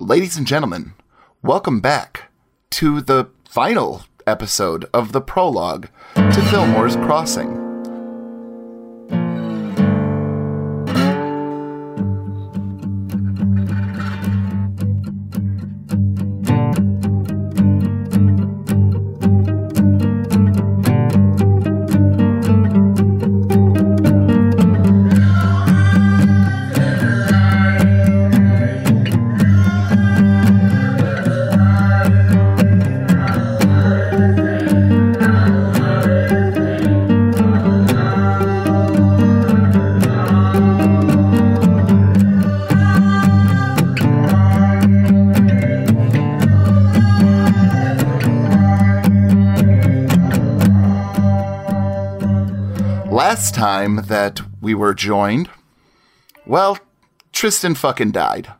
ladies and gentlemen, welcome back to the final episode of the prologue to Fillmore's Crossing. We were joined, well, Tristan fucking died.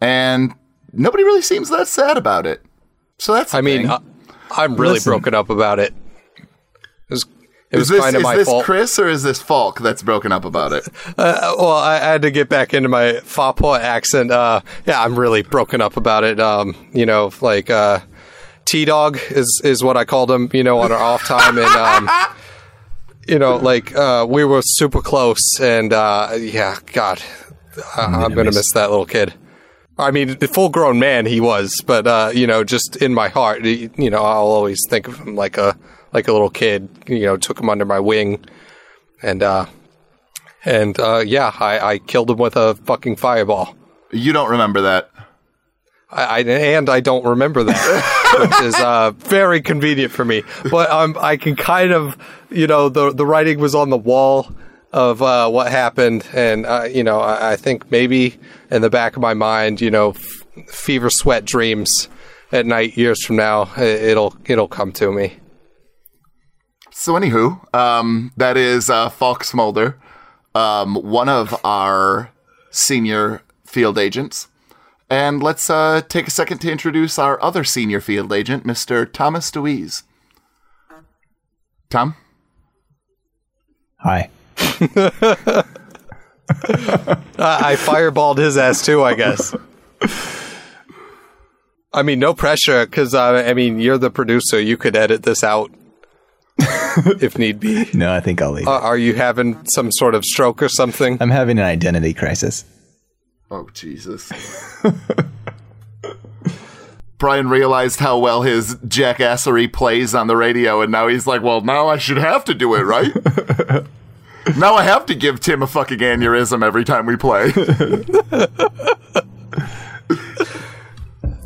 And nobody really seems that sad about it. So that's. I mean. I, I'm really Listen. broken up about it. It was, it is was this, kind of is my this fault. Chris or is this Falk that's broken up about it? Uh, well, I, I had to get back into my Fapa accent. Uh, yeah, I'm really broken up about it. Um, you know, like uh, T Dog is is what I called him. You know, on our off time, and um, you know, like uh, we were super close, and uh, yeah, God, I, I'm gonna miss that little kid. I mean, the full grown man he was, but uh, you know, just in my heart, you know, I'll always think of him like a like a little kid. You know, took him under my wing, and uh, and uh, yeah, I, I killed him with a fucking fireball. You don't remember that. I, I and I don't remember that, which is uh, very convenient for me. But um, I can kind of, you know, the the writing was on the wall of uh, what happened, and uh, you know, I, I think maybe in the back of my mind, you know, f- fever sweat dreams at night years from now, i- it'll it'll come to me. So, anywho, um, that is uh, Smolder, um, one of our senior field agents. And let's uh, take a second to introduce our other senior field agent, Mr. Thomas DeWeese. Tom? Hi. I, I fireballed his ass too, I guess. I mean, no pressure, because uh, I mean, you're the producer. You could edit this out if need be. No, I think I'll leave. Uh, are you having some sort of stroke or something? I'm having an identity crisis. Oh, Jesus. Brian realized how well his jackassery plays on the radio, and now he's like, well, now I should have to do it, right? now I have to give Tim a fucking aneurysm every time we play.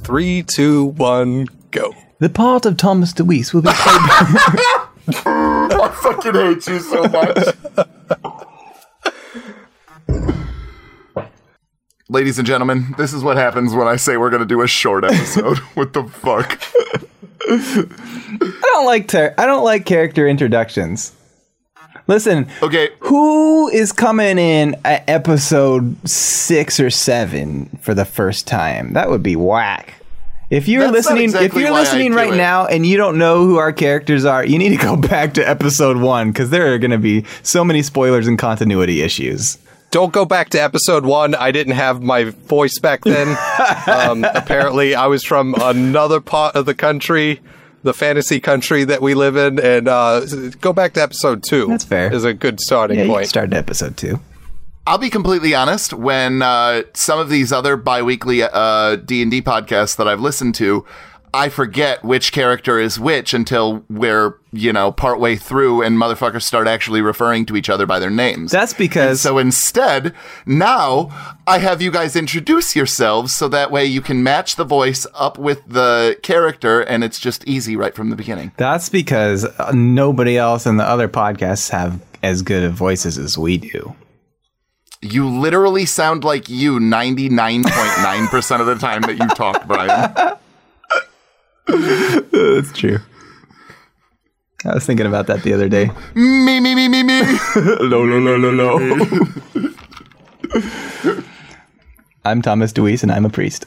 Three, two, one, go. The part of Thomas DeWeese will be played I fucking hate you so much. Ladies and gentlemen, this is what happens when I say we're going to do a short episode. what the fuck? I don't like ter- I don't like character introductions. Listen, Okay, who is coming in at episode six or seven for the first time? That would be whack. If you're That's listening, if you're listening right it. now and you don't know who our characters are, you need to go back to episode one because there are going to be so many spoilers and continuity issues. Don't go back to episode one. I didn't have my voice back then. um, apparently, I was from another part of the country, the fantasy country that we live in. And uh, go back to episode two. That's fair. Is a good starting Yeah, point. start at episode two. I'll be completely honest. When uh, some of these other biweekly uh, D and D podcasts that I've listened to, I forget which character is which until we're you know partway through and motherfuckers start actually referring to each other by their names. That's because so instead, now I have you guys introduce yourselves so that way you can match the voice up with the character and it's just easy right from the beginning. That's because nobody else in the other podcasts have as good of voices as we do. You literally sound like you 99.9% of the time that you talk, Brian. That's true. I was thinking about that the other day. Me, me, me, me, me. no, no, no, no, no. I'm Thomas DeWeese, and I'm a priest.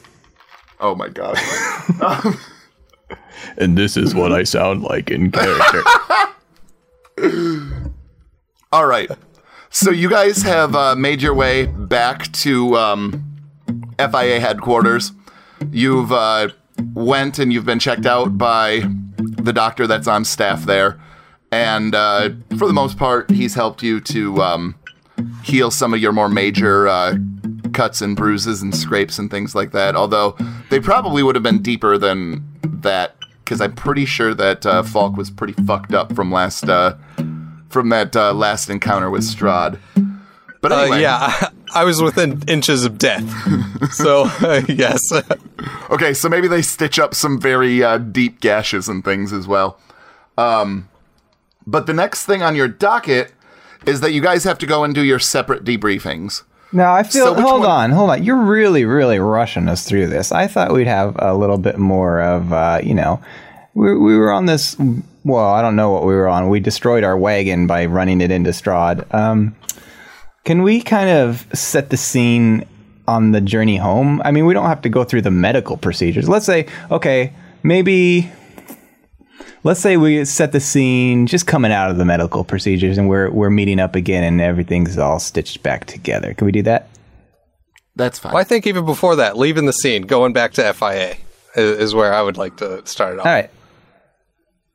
Oh my god. And this is what I sound like in character. All right. So you guys have uh, made your way back to um, FIA headquarters. you've uh, went and you've been checked out by the doctor that's on staff there, and uh, for the most part, he's helped you to um, heal some of your more major uh, cuts and bruises and scrapes and things like that. Although they probably would have been deeper than that, because I'm pretty sure that uh, Falk was pretty fucked up from last uh, from that uh, last encounter with Strahd. But Uh, anyway, yeah, I, I was within inches of death. so, uh, yes. Okay, so maybe they stitch up some very uh, deep gashes and things as well. Um, but the next thing on your docket is that you guys have to go and do your separate debriefings. No, I feel. So hold one- on, hold on. You're really, really rushing us through this. I thought we'd have a little bit more of, uh, you know, we, we were on this. Well, I don't know what we were on. We destroyed our wagon by running it into Strahd. Um, can we kind of set the scene on the journey home? I mean, we don't have to go through the medical procedures. Let's say, okay, maybe. Let's say we set the scene just coming out of the medical procedures, and we're we're meeting up again, and everything's all stitched back together. Can we do that? That's fine. Well, I think even before that, leaving the scene, going back to FIA is, is where I would like to start it off. All right.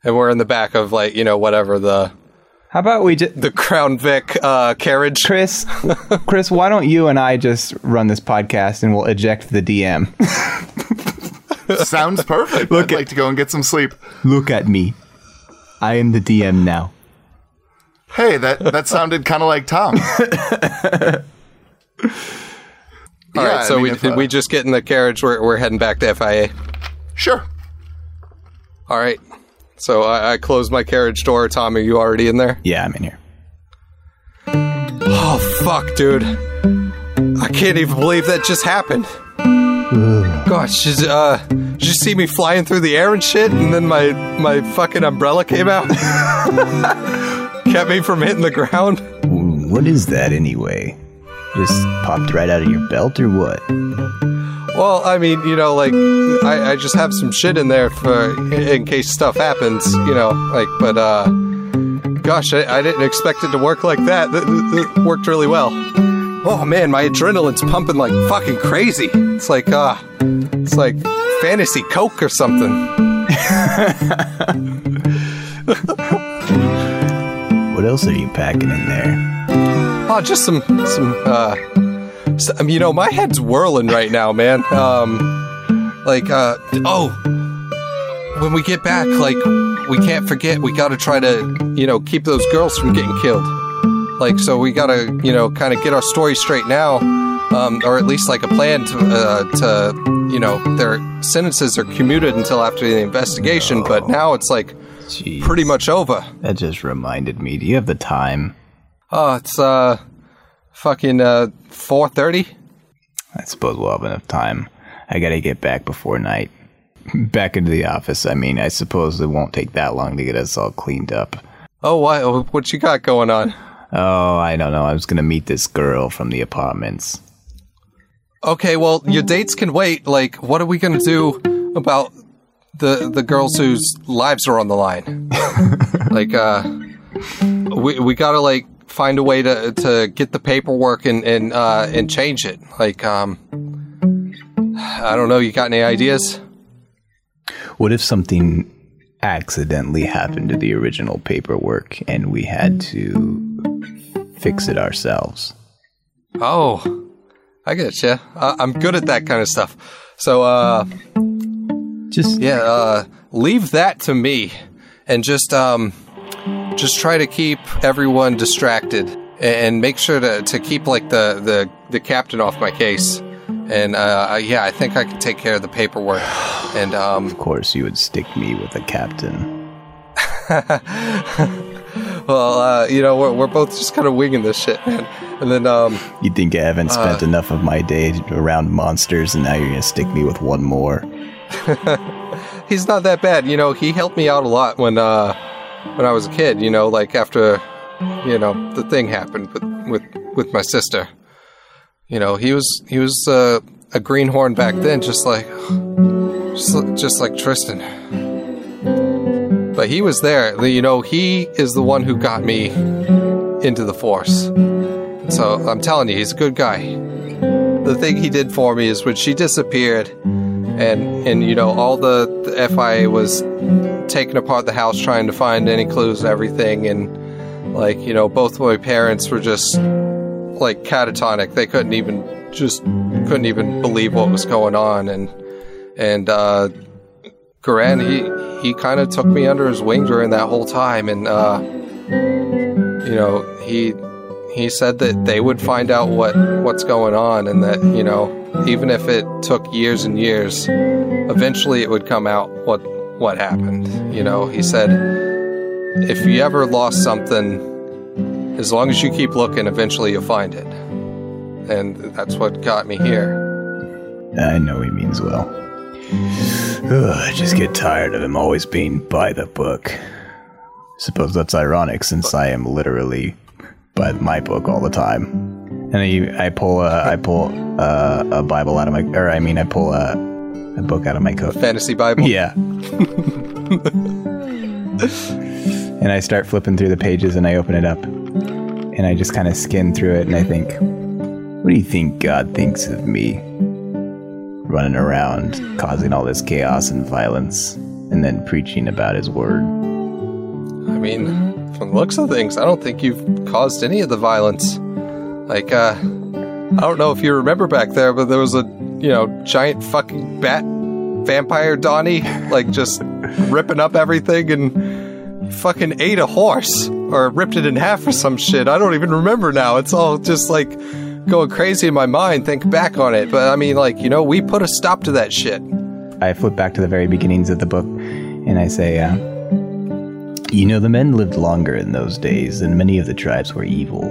And we're in the back of, like, you know, whatever the How about we just the Crown Vic uh, carriage. Chris, Chris, why don't you and I just run this podcast and we'll eject the DM? Sounds perfect. Look I'd like to go and get some sleep. Look at me. I am the DM now. Hey, that that sounded kind of like Tom. All right, so we, we just get in the carriage. We're, we're heading back to FIA. sure. All right. So I, I close my carriage door. Tom, are you already in there? Yeah, I'm in here. Oh, fuck, dude. I can't even believe that just happened. Gosh, did, uh, did you see me flying through the air and shit? And then my, my fucking umbrella came out? Kept me from hitting the ground? What is that anyway? Just popped right out of your belt or what? Well, I mean, you know, like, I, I just have some shit in there for in case stuff happens, you know, like, but, uh, gosh, I, I didn't expect it to work like that. It, it- it worked really well. Oh man, my adrenaline's pumping like fucking crazy. It's like, uh, it's like fantasy coke or something. What else are you packing in there? Oh, just some, some, uh, some, you know, my head's whirling right now, man. Um, like, uh, oh, when we get back, like, we can't forget, we gotta try to, you know, keep those girls from getting killed. Like, so we gotta, you know, kind of get our story straight now, um, or at least like a plan to, uh, to, you know, their sentences are commuted until after the investigation, but now it's like Jeez. pretty much over. That just reminded me. Do you have the time? Oh, it's, uh, fucking, uh, 4.30? I suppose we'll have enough time. I gotta get back before night. Back into the office. I mean, I suppose it won't take that long to get us all cleaned up. Oh, what, what you got going on? Oh, I don't know. I was gonna meet this girl from the apartments. Okay, well, your dates can wait. Like, what are we gonna do about the the girls whose lives are on the line? like, uh, we we gotta like find a way to to get the paperwork and and uh and change it. Like, um, I don't know. You got any ideas? What if something accidentally happened to the original paperwork and we had to fix it ourselves? Oh, I get you. Uh, I'm good at that kind of stuff. So, uh, Just Yeah, uh, leave that to me, and just um, just try to keep everyone distracted, and make sure to, to keep like the, the the captain off my case. And uh, yeah, I think I can take care of the paperwork. And um, of course you would stick me with the captain. well, uh, you know, we're, we're both just kind of winging this shit, man. And then um, You think I haven't spent enough of my day around monsters and now you're gonna stick me with one more? he's not that bad. You know, he helped me out a lot when uh when I was a kid. You know, like after you know the thing happened with with with my sister. You know, he was he was uh, a greenhorn back then, just like just, just like Tristan. But he was there. You know, he is the one who got me into the force. So I'm telling you, he's a good guy. The thing he did for me is when she disappeared, and and you know all the, the FIA was taking apart the house trying to find any clues everything, and like you know both my parents were just like catatonic. They couldn't even just couldn't even believe what was going on, and and uh, Garan he he kind of took me under his wing during that whole time, and uh, you know he he said that they would find out what what's going on, and that you know even if it took years and years, eventually it would come out what what happened. You know, he said if you ever lost something as long as you keep looking, eventually you'll find it. And that's what got me here. I know he means well. Ugh, I just get tired of him always being by the book. Suppose that's ironic since I am literally by my book all the time. And I, I pull a, I pull a, a Bible out of my, or I mean, I pull a, a book out of my coat. Fantasy Bible? Yeah. and I start flipping through the pages and I open it up. And I just kind of skim through it and I think, what do you think God thinks of me? Running around, causing all this chaos and violence, and then preaching about his word. I mean, from the looks of things, I don't think you've caused any of the violence. Like, uh, I don't know if you remember back there, but there was a, you know, giant fucking bat vampire Donnie, like just ripping up everything and fucking ate a horse or ripped it in half or some shit. I don't even remember now. It's all just like going crazy in my mind, think back on it. But I mean, like, you know, we put a stop to that shit. I flip back to the very beginnings of the book and I say, uh, You know, the men lived longer in those days, and many of the tribes were evil.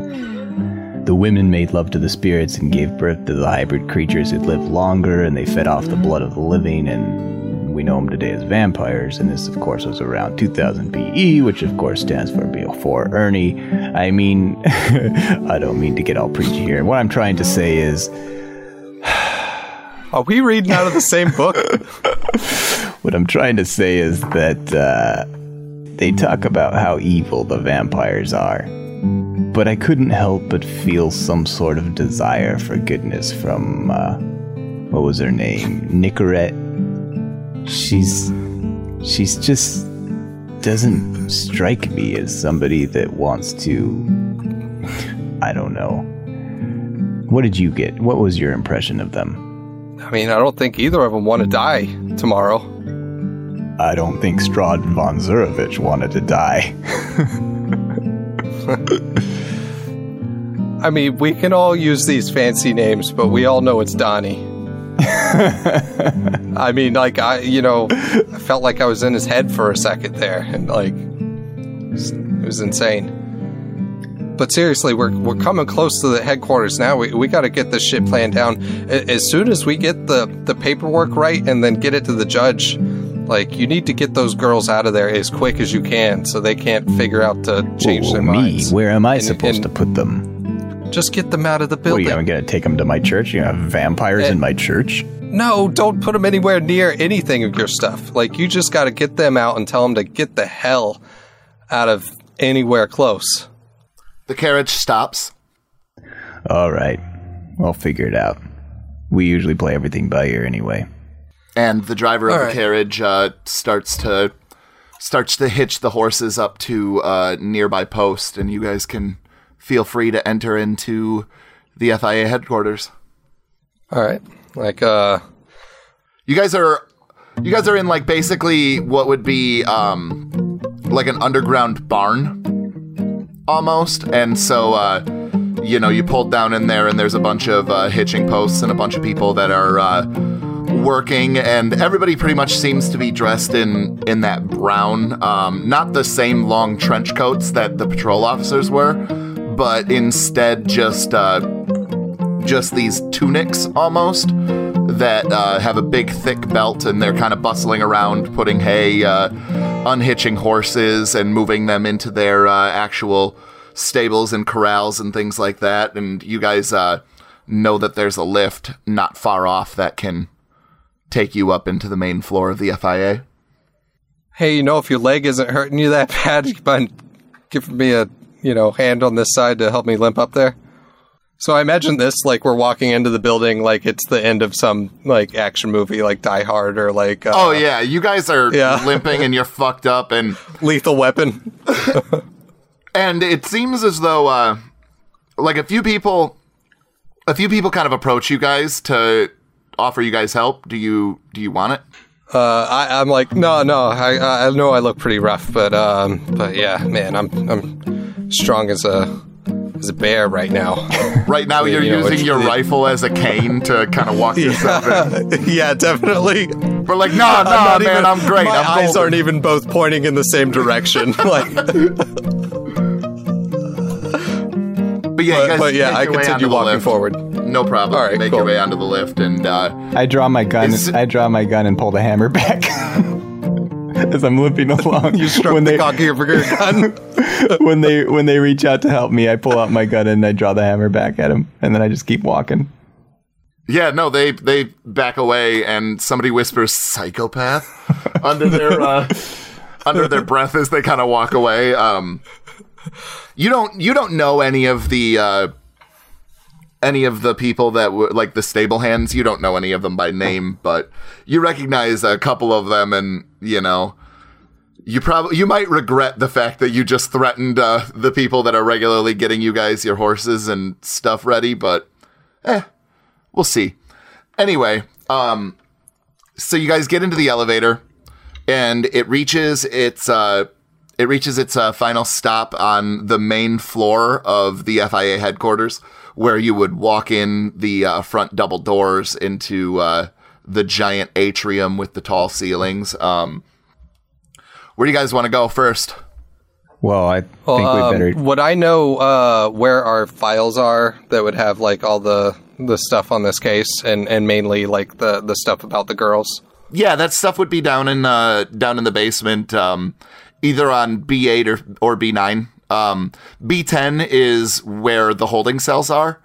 The women made love to the spirits and gave birth to the hybrid creatures who lived longer, and they fed off the blood of the living, and we know them today as vampires. And this, of course, was around 2000 PE, which, of course, stands for before Ernie. I mean, I don't mean to get all preachy here. What I'm trying to say is, Are we reading out of the same book? what I'm trying to say is that uh, they talk about how evil the vampires are. But I couldn't help but feel some sort of desire for goodness from, uh, what was her name? Nicorette. She's, she's just doesn't strike me as somebody that wants to, I don't know. What did you get? What was your impression of them? I mean, I don't think either of them want to die tomorrow. I don't think Strahd von Zarovich wanted to die. I mean, we can all use these fancy names, but we all know it's Donnie. I mean, like I, you know, I felt like I was in his head for a second there, and like it was, it was insane. But seriously, we're we're coming close to the headquarters now. We we got to get this shit planned down as soon as we get the the paperwork right, and then get it to the judge. Like you need to get those girls out of there as quick as you can, so they can't figure out to change Whoa, their me? minds. Where am I And- supposed and to put them? Just get them out of the What are building. you going to take them to my church? You have vampires Eh. in my church? No, don't put them anywhere near anything of your stuff. Like, you just got to get them out and tell them to get the hell out of anywhere close. The carriage stops. All right, I'll figure it out. We usually play everything by ear anyway. and the driver of All the right. carriage uh, starts to starts to hitch the horses up to a nearby post, and you guys can feel free to enter into the FIA headquarters. All right. Like, uh, You guys are you guys are in like basically what would be um like an underground barn almost, and so uh, you know you pulled down in there, and there's a bunch of uh, hitching posts and a bunch of people that are. Uh, working and everybody pretty much seems to be dressed in in that brown um, not the same long trench coats that the patrol officers were but instead just uh, just these tunics almost that uh, have a big thick belt and they're kind of bustling around putting hay uh, unhitching horses and moving them into their uh, actual stables and corrals and things like that and you guys uh, know that there's a lift not far off that can take you up into the main floor of the FIA. hey, you know, if your leg isn't hurting you that bad, you mind giving me a, you know, hand on this side to help me limp up there? So I imagine this like we're walking into the building like it's the end of some like action movie like Die Hard or like uh, Oh yeah, you guys are Yeah. limping and you're fucked up, and Lethal Weapon. and it seems as though uh, like a few people, a few people kind of approach you guys to offer you guys help. Do you do you want it? Uh, I, I'm like no no I I know I look pretty rough but um but yeah man I'm I'm strong as a as a bear right now. Right now, you're you know, using your it- rifle as a cane to kind of walk yourself in. yeah, definitely. But like, no, I'm no, man, even- I'm great. My I'm eyes golden. aren't even both pointing in the same direction. like, But yeah, but, but yeah, I your way onto continue walking lift. forward. No problem. All right, make cool. your way onto the lift, and uh, I draw my gun. Is- I draw my gun and pull the hammer back as I'm limping along. You struck when the they cock of your gun. when they when they reach out to help me, I pull out my gun and I draw the hammer back at him, and then I just keep walking. yeah, no, they they back away, and somebody whispers "psychopath" under their uh, under their breath as they kind of walk away. Um, you don't you don't know any of the uh, any of the people that were like the stable hands. You don't know any of them by name, but you recognize a couple of them, and you know. You probably you might regret the fact that you just threatened uh, the people that are regularly getting you guys your horses and stuff ready, but eh, we'll see. Anyway, um, so you guys get into the elevator, and it reaches its uh, it reaches its uh, final stop on the main floor of the FIA headquarters, where you would walk in the uh, front double doors into uh, the giant atrium with the tall ceilings. Um, where do you guys want to go first? Well, I think Um, we better. would I know uh, where our files are that would have like all the the stuff on this case and and mainly like the the stuff about the girls? Yeah, that stuff would be down in uh, down in the basement, um, either on B eight or or B nine. Um, B ten is where the holding cells are,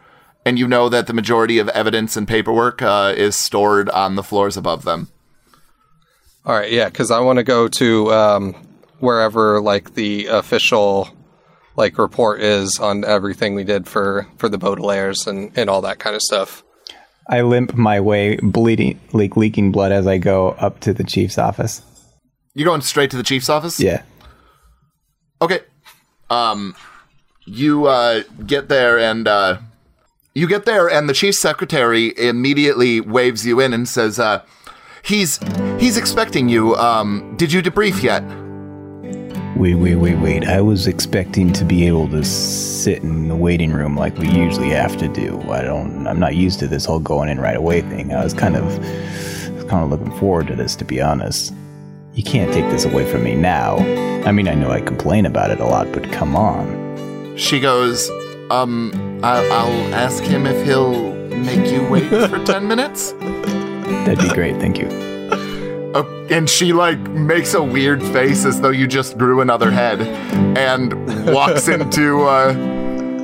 and you know that the majority of evidence and paperwork uh, is stored on the floors above them. All right, yeah, because I want to go to um, wherever like the official like report is on everything we did for for the Baudelaires and and all that kind of stuff. I limp my way, bleeding, like leaking blood as I go up to the chief's office. You're going straight to the chief's office. Yeah. Okay. Um, you uh, get there and uh, you get there, and the chief secretary immediately waves you in and says, uh, "He's he's expecting you. Um, did you debrief yet?" Wait, wait, wait, wait. I was expecting to be able to sit in the waiting room like we usually have to do. I don't. I'm not used to this whole going in right away thing. I was kind of, kind of looking forward to this, to be honest. You can't take this away from me now. I mean, I know I complain about it a lot, but come on. She goes, "Um, I- I'll ask him if he'll make you wait for ten minutes." That'd be great. Thank you. Uh, and she like makes a weird face as though you just grew another head, and walks into uh,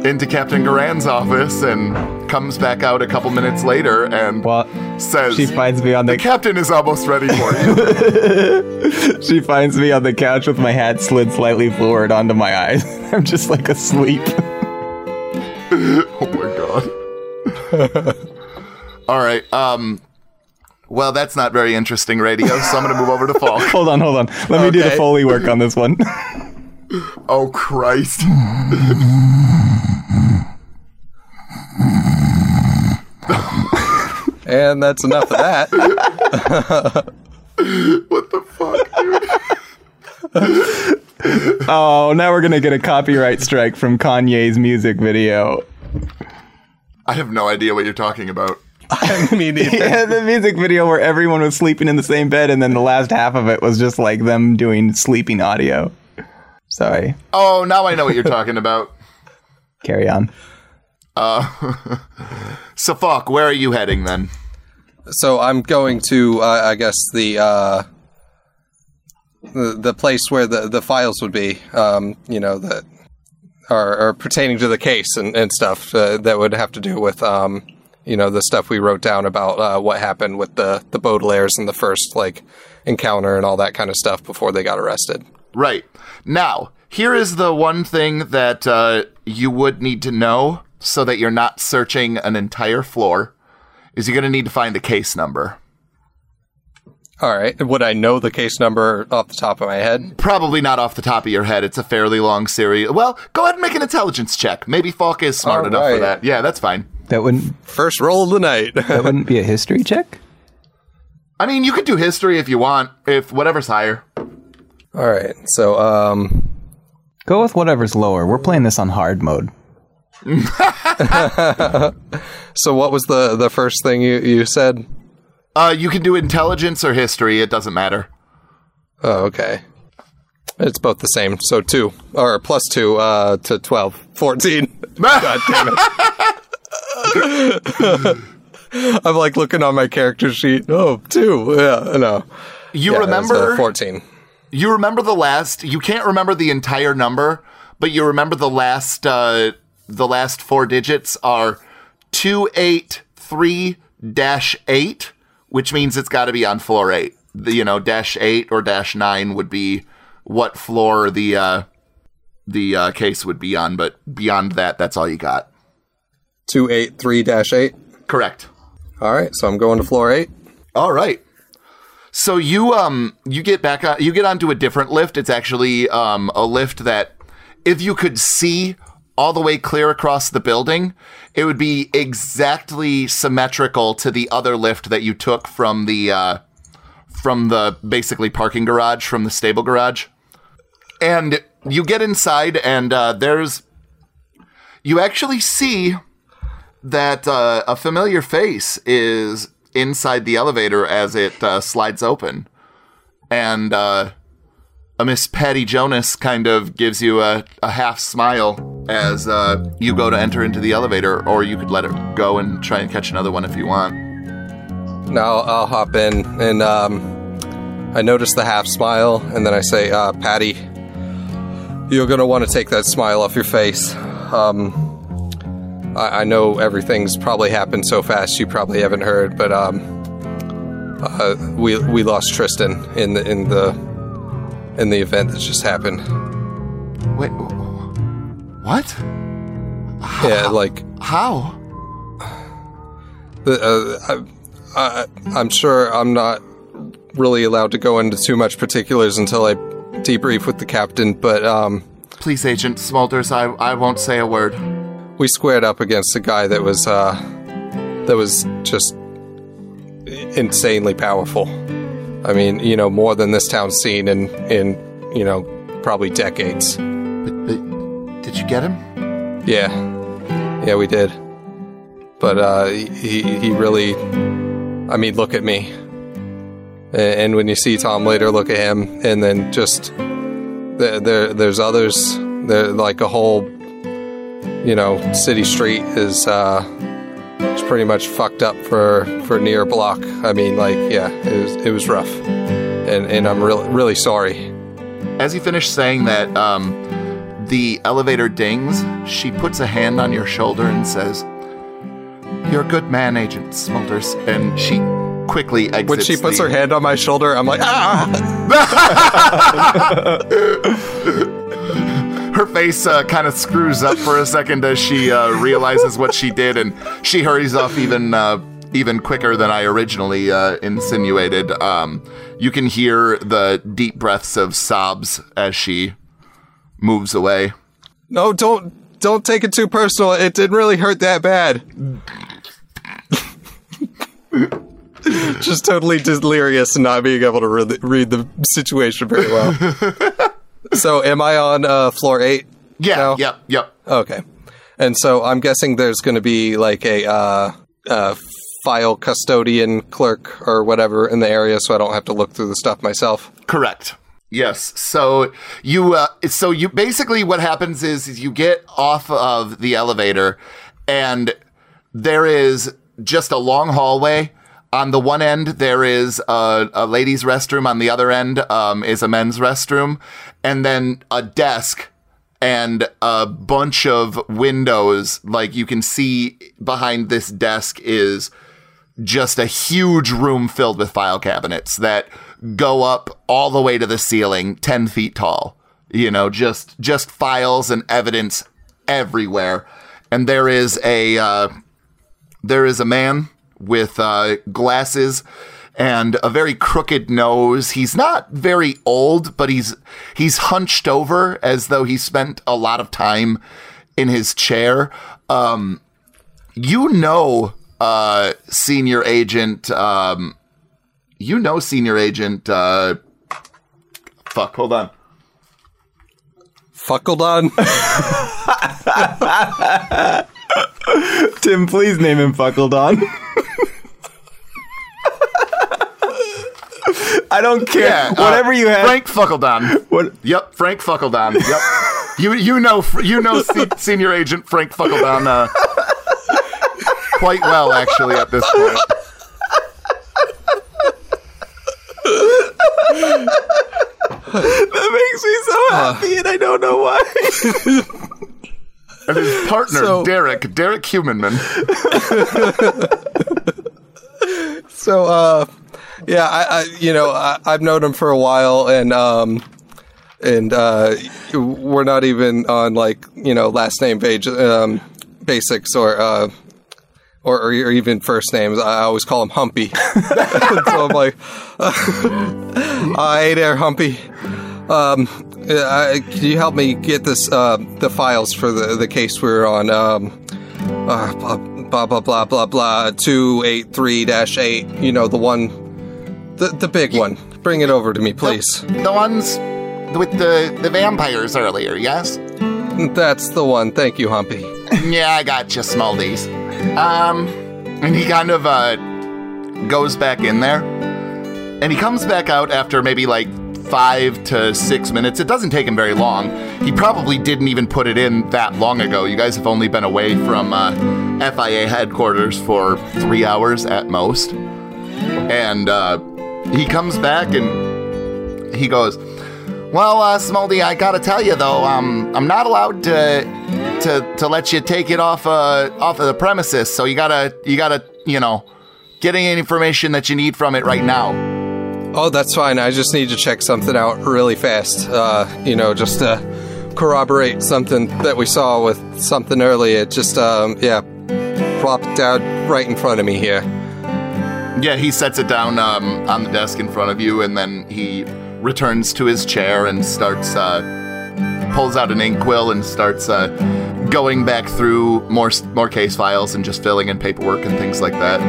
into Captain Garan's office and comes back out a couple minutes later and Well, says, she finds me on "The the captain is almost ready for you." she finds me on the couch with my hat slid slightly forward onto my eyes. I'm just like asleep. oh my god. All right. Um. Well, that's not very interesting radio, so I'm gonna move over to Falk. hold on, hold on. Let me do the foley work on this one. Oh Christ. And that's enough of that. What the fuck? oh, now we're gonna get a copyright strike from Kanye's music video. I have no idea what you're talking about. I mean, either. Yeah, the music video where everyone was sleeping in the same bed, and then the last half of it was just like them doing sleeping audio. Sorry. Oh, now I know what you're talking about. Carry on. Uh, so, fuck. where are you heading then? So I'm going to, uh, I guess the uh, the the place where the the files would be. Um, you know that are, are pertaining to the case and, and stuff uh, that would have to do with um, you know the stuff we wrote down about uh, what happened with the the Baudelaires in the first like encounter and all that kind of stuff before they got arrested. Right. Now, here is the one thing that uh, you would need to know. so that you're not searching an entire floor is you're going to need to find the case number. All right. Would I know the case number off the top of my head? Probably not off the top of your head. It's a fairly long series. Well, go ahead and make an intelligence check. Maybe Falk is smart All enough for that. Yeah, that's fine. That wouldn't First roll of the night. that wouldn't be a history check. I mean, you could do history if you want, if whatever's higher. All right. So, um, Go with whatever's lower. We're playing this on hard mode. so what was the the first thing you you said? Uh, you can do intelligence or history. It doesn't matter. Oh, okay. It's both the same. So two or plus two uh, to 12, 14. God damn it. I'm like looking on my character sheet. Oh, two. Yeah, no. You Yeah, uh, remember 14. You remember the last. You can't remember the entire number, but you remember the last. Uh, the last four digits are two eight three dash eight, which means it's got to be on floor eight. The, you know, dash eight or dash nine would be what floor the uh, the uh, case would be on, but beyond that, that's all you got. 283 8. Correct. All right. So I'm going to floor eight. All right. So you um you get back on you get onto a different lift. It's actually um a lift that if you could see all the way clear across the building, it would be exactly symmetrical to the other lift that you took from the uh from the basically parking garage from the stable garage. And you get inside and uh there's you actually see that uh, a familiar face is inside the elevator as it uh, slides open. And uh, a Miss Patty Jonas kind of gives you a, a half smile as uh, you go to enter into the elevator, or you could let it go and try and catch another one if you want. Now I'll hop in and um, I notice the half smile and then I say, uh, Patty, you're going to want to take that smile off your face. Um, I, I know everything's probably happened so fast you probably haven't heard, but um, uh, we we lost Tristan in the in the in the event that just happened. Wait, wh- what? Yeah, like How? the, uh, I, I, I'm sure I'm not really allowed to go into too much particulars until I debrief with the captain, but um, Please, Agent Smulders, I, I won't say a word. we squared up against a guy that was uh, that was just insanely powerful. I mean, you know, more than this town's seen in in you know probably decades. Did you get him? Yeah, yeah, we did. But uh, he he really, I mean, look at me. And when you see Tom later, look at him, and then just there, there there's others. There like a whole, you know, city street is uh, is pretty much fucked up for for near block. I mean, like, yeah, it was it was rough, and and I'm really really sorry. As he finished saying that, um, the elevator dings. She puts a hand on your shoulder and says, You're a good man, Agent Smulders. And she quickly exits. When she puts the- her hand on my shoulder, I'm like, ah. her face uh, kind of screws up for a second as she uh, realizes what she did, and she hurries off even uh, even quicker than I originally uh, insinuated. Um, you can hear the deep breaths of sobs as she moves away. No, don't don't take it too personal. It didn't really hurt that bad. Just totally delirious and not being able to really read the situation very well. so, am I on uh, floor eight? Yeah, No. yep, yep. Okay. And so I'm guessing there's going to be like a uh, uh, file custodian clerk or whatever in the area, so I don't have to look through the stuff myself. Correct. Yes. So you uh, so you basically what happens is, is you get off of the elevator and there is just a long hallway. On the one end, there is a, a ladies' restroom. On the other end, um, is a men's restroom, and then a desk and a bunch of windows. Like you can see behind this desk is just a huge room filled with file cabinets that go up all the way to the ceiling, 10 feet tall. You know, just just files and evidence everywhere. and there is a uh, there is a man with uh, glasses and a very crooked nose. He's not very old, but he's he's hunched over as though he spent a lot of time in his chair. Um, you know, uh, senior agent. Um, you know, senior agent. Uh, fuck. Hold on. Fuckledon. Tim, please name him Fuckledon. I don't care. Yeah, uh, Whatever you have. Frank Fuckledon. What? Yep, Frank Fuckledon. Yep. you you know you know se- senior agent Frank Fuckledon uh, quite well actually at this point. That makes me so happy, and I don't know why. And his partner So- Derek Derek Humanman. So, uh, yeah, I, I you know, I, I've known him for a while, and um, and uh, we're not even on like you know last name page um, basics or. Uh, or, or even first names. I always call him Humpy. so I'm like, "Hi there, Humpy. Um, uh, can you help me get this uh, the files for the the case we're on? Um, uh, blah blah blah blah blah two eight three dash eight. You know the one, the the big one. Bring it over to me, please. The ones with the the vampires earlier, yes? That's the one. Thank you, Humpy. yeah, I got you, Smaldies. Um, and he kind of uh goes back in there, and he comes back out after maybe like five to six minutes. It doesn't take him very long. He probably didn't even put it in that long ago. You guys have only been away from uh, FIA headquarters for three hours at most, and uh, he comes back and he goes. Well, uh, Smoldy, I gotta tell you though, um, I'm not allowed to to to let you take it off uh off of the premises. So you gotta you gotta you know get any information that you need from it right now. Oh, that's fine. I just need to check something out really fast. Uh, you know, just to corroborate something that we saw with something earlier. It just, um, yeah, plopped down right in front of me here. Yeah, he sets it down um, on the desk in front of you, and then he returns to his chair and starts uh, pulls out an inkwell and starts uh, going back through more more case files and just filling in paperwork and things like that.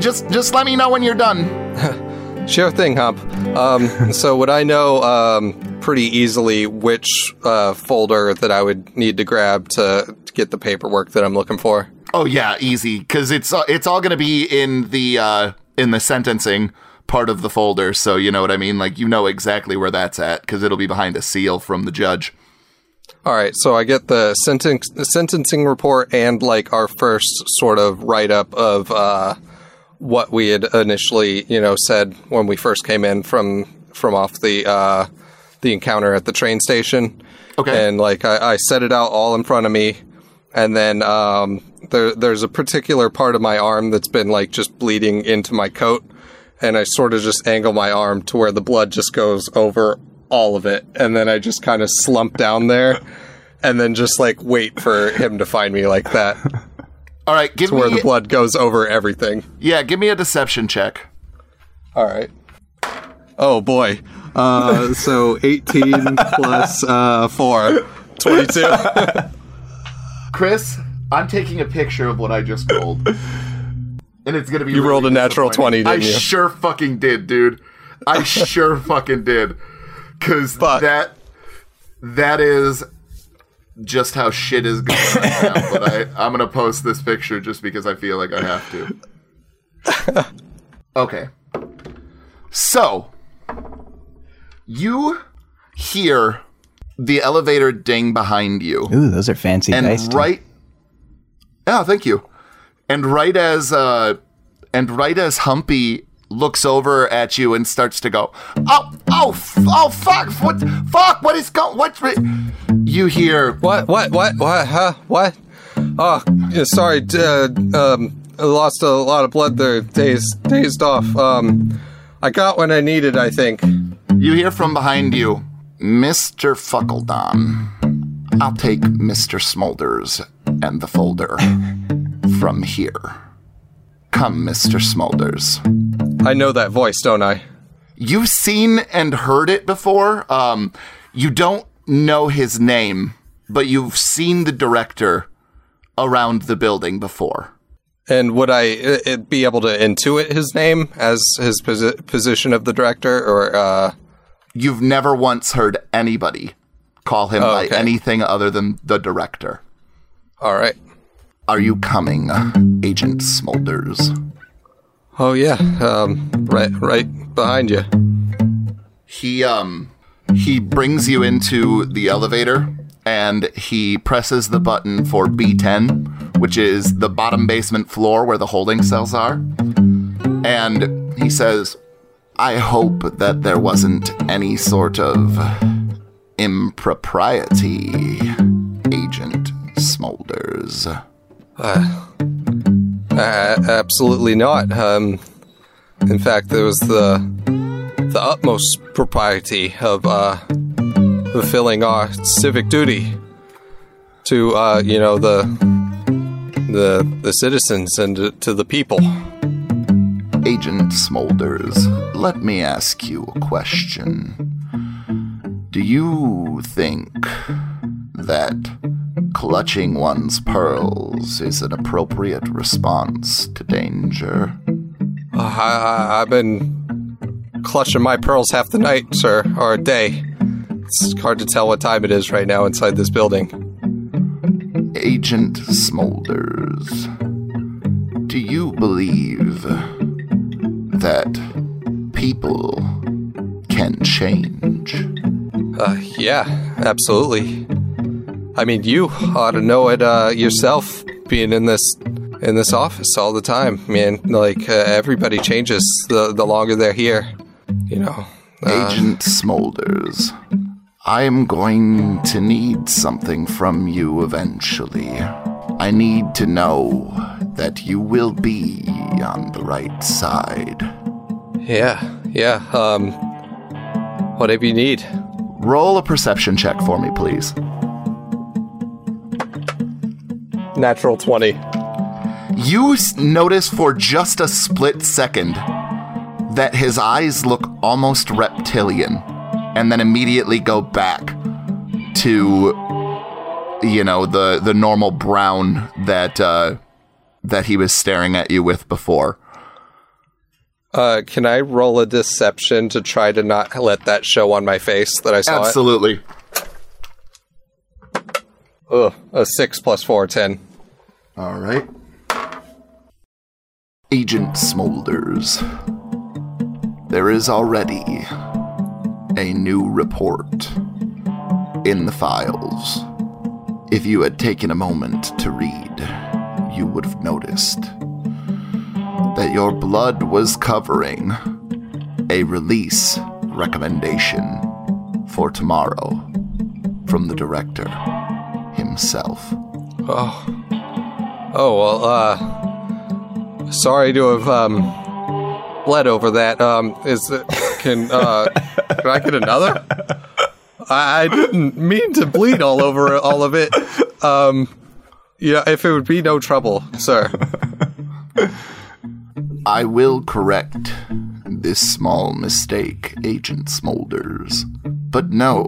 Just just let me know when you're done. Sure thing, Hump. Um, so would I know um, pretty easily which uh, folder that I would need to grab to, to get the paperwork that I'm looking for? Oh yeah, easy. Because it's uh, it's all gonna be in the uh, in the sentencing part of the folder. So you know what I mean. Like you know exactly where that's at because it'll be behind a seal from the judge. All right, so I get the sentence, the sentencing report and like our first sort of write up of uh, what we had initially, you know, said when we first came in from from off the uh, the encounter at the train station. Okay. And like I, I set it out all in front of me, and then um, there there's a particular part of my arm that's been like just bleeding into my coat, and I sort of just angle my arm to where the blood just goes over all of it, and then I just kind of slump down there, and then just like wait for him to find me like that, All right, give where me the blood goes over everything. yeah, give me a deception check. All right. Oh boy. Uh, so 18 plus uh, 4. 22. Chris, I'm taking a picture of what I just rolled. And it's gonna be. You really rolled a natural 20, I you? sure fucking did, dude. I sure fucking did. Cause Fuck. that that is just how shit is going right now. But I, I'm gonna post this picture just because I feel like I have to. Okay. So you hear the elevator ding behind you Ooh, those are fancy and dice. right yeah thank you and right as uh and right as humpy looks over at you and starts to go oh oh f- oh fuck what fuck what is going what's re-? you hear What? What? What? What? Huh? What? Oh, yeah, sorry. Uh, um, I lost a lot of blood there. Dazed, dazed off. Um, I got what I needed. I think. you hear from behind you mr fuckledon i'll take mr smolders and the folder from here. Come, Mr. Smulders. I know that voice, don't I? You've seen and heard it before. Um, you don't know his name, but you've seen the director around the building before. And would I uh, be able to intuit his name as his posi- position of the director, or uh, You've never once heard anybody call him by okay. anything other than the director. all right? Are you coming, Agent Smolders? Oh yeah, um, right, right behind you. He um he brings you into the elevator and he presses the button for B10, which is the bottom basement floor where the holding cells are. And he says, "I hope that there wasn't any sort of impropriety, Agent Smulders." Uh, absolutely not. Um, in fact, there was the the utmost propriety of uh, fulfilling our civic duty to uh, you know the the the citizens and to the people. Agent Smolders, let me ask you a question. Do you think that clutching one's pearls is an appropriate response to danger? Uh, I, I've been clutching my pearls half the night, sir, or a day. It's hard to tell what time it is right now inside this building. Agent Smolders, do you believe that people can change? Uh, yeah, absolutely. I mean, you ought to know it uh, yourself, being in this in this office all the time. Man, like uh, everybody changes the the longer they're here. You know. Uh, Agent Smolders. I am going to need something from you eventually. I need to know that you will be on the right side. yeah, yeah. Um, whatever you need. Roll a perception check for me, please. Natural twenty. You s- notice for just a split second that his eyes look almost reptilian and then immediately go back to you know the the normal brown that uh that he was staring at you with before. Uh, can I roll a deception to try to not let that show on my face that I saw Absolutely. Ugh, a six plus four, ten. All right. Agent Smolders. There is already a new report in the files. If you had taken a moment to read, you would have noticed that your blood was covering a release recommendation for tomorrow from the director himself. Oh. Oh, well, uh. Sorry to have, um. bled over that. Um, is it. Can, uh. can I get another? I, I didn't mean to bleed all over all of it. Um. Yeah, if it would be no trouble, sir. I will correct this small mistake, Agent Smolders. But no,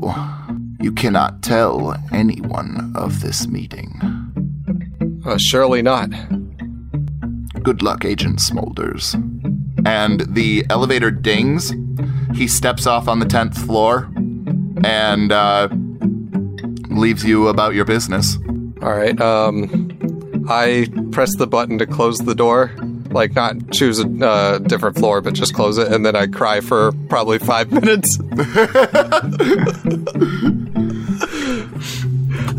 you cannot tell anyone of this meeting. Uh, surely not. Good luck, Agent Smolders. And the elevator dings. He steps off on the 10th floor and uh, leaves you about your business. Alright, um. I press the button to close the door. Like, not choose a uh, different floor, but just close it, and then I cry for probably five minutes.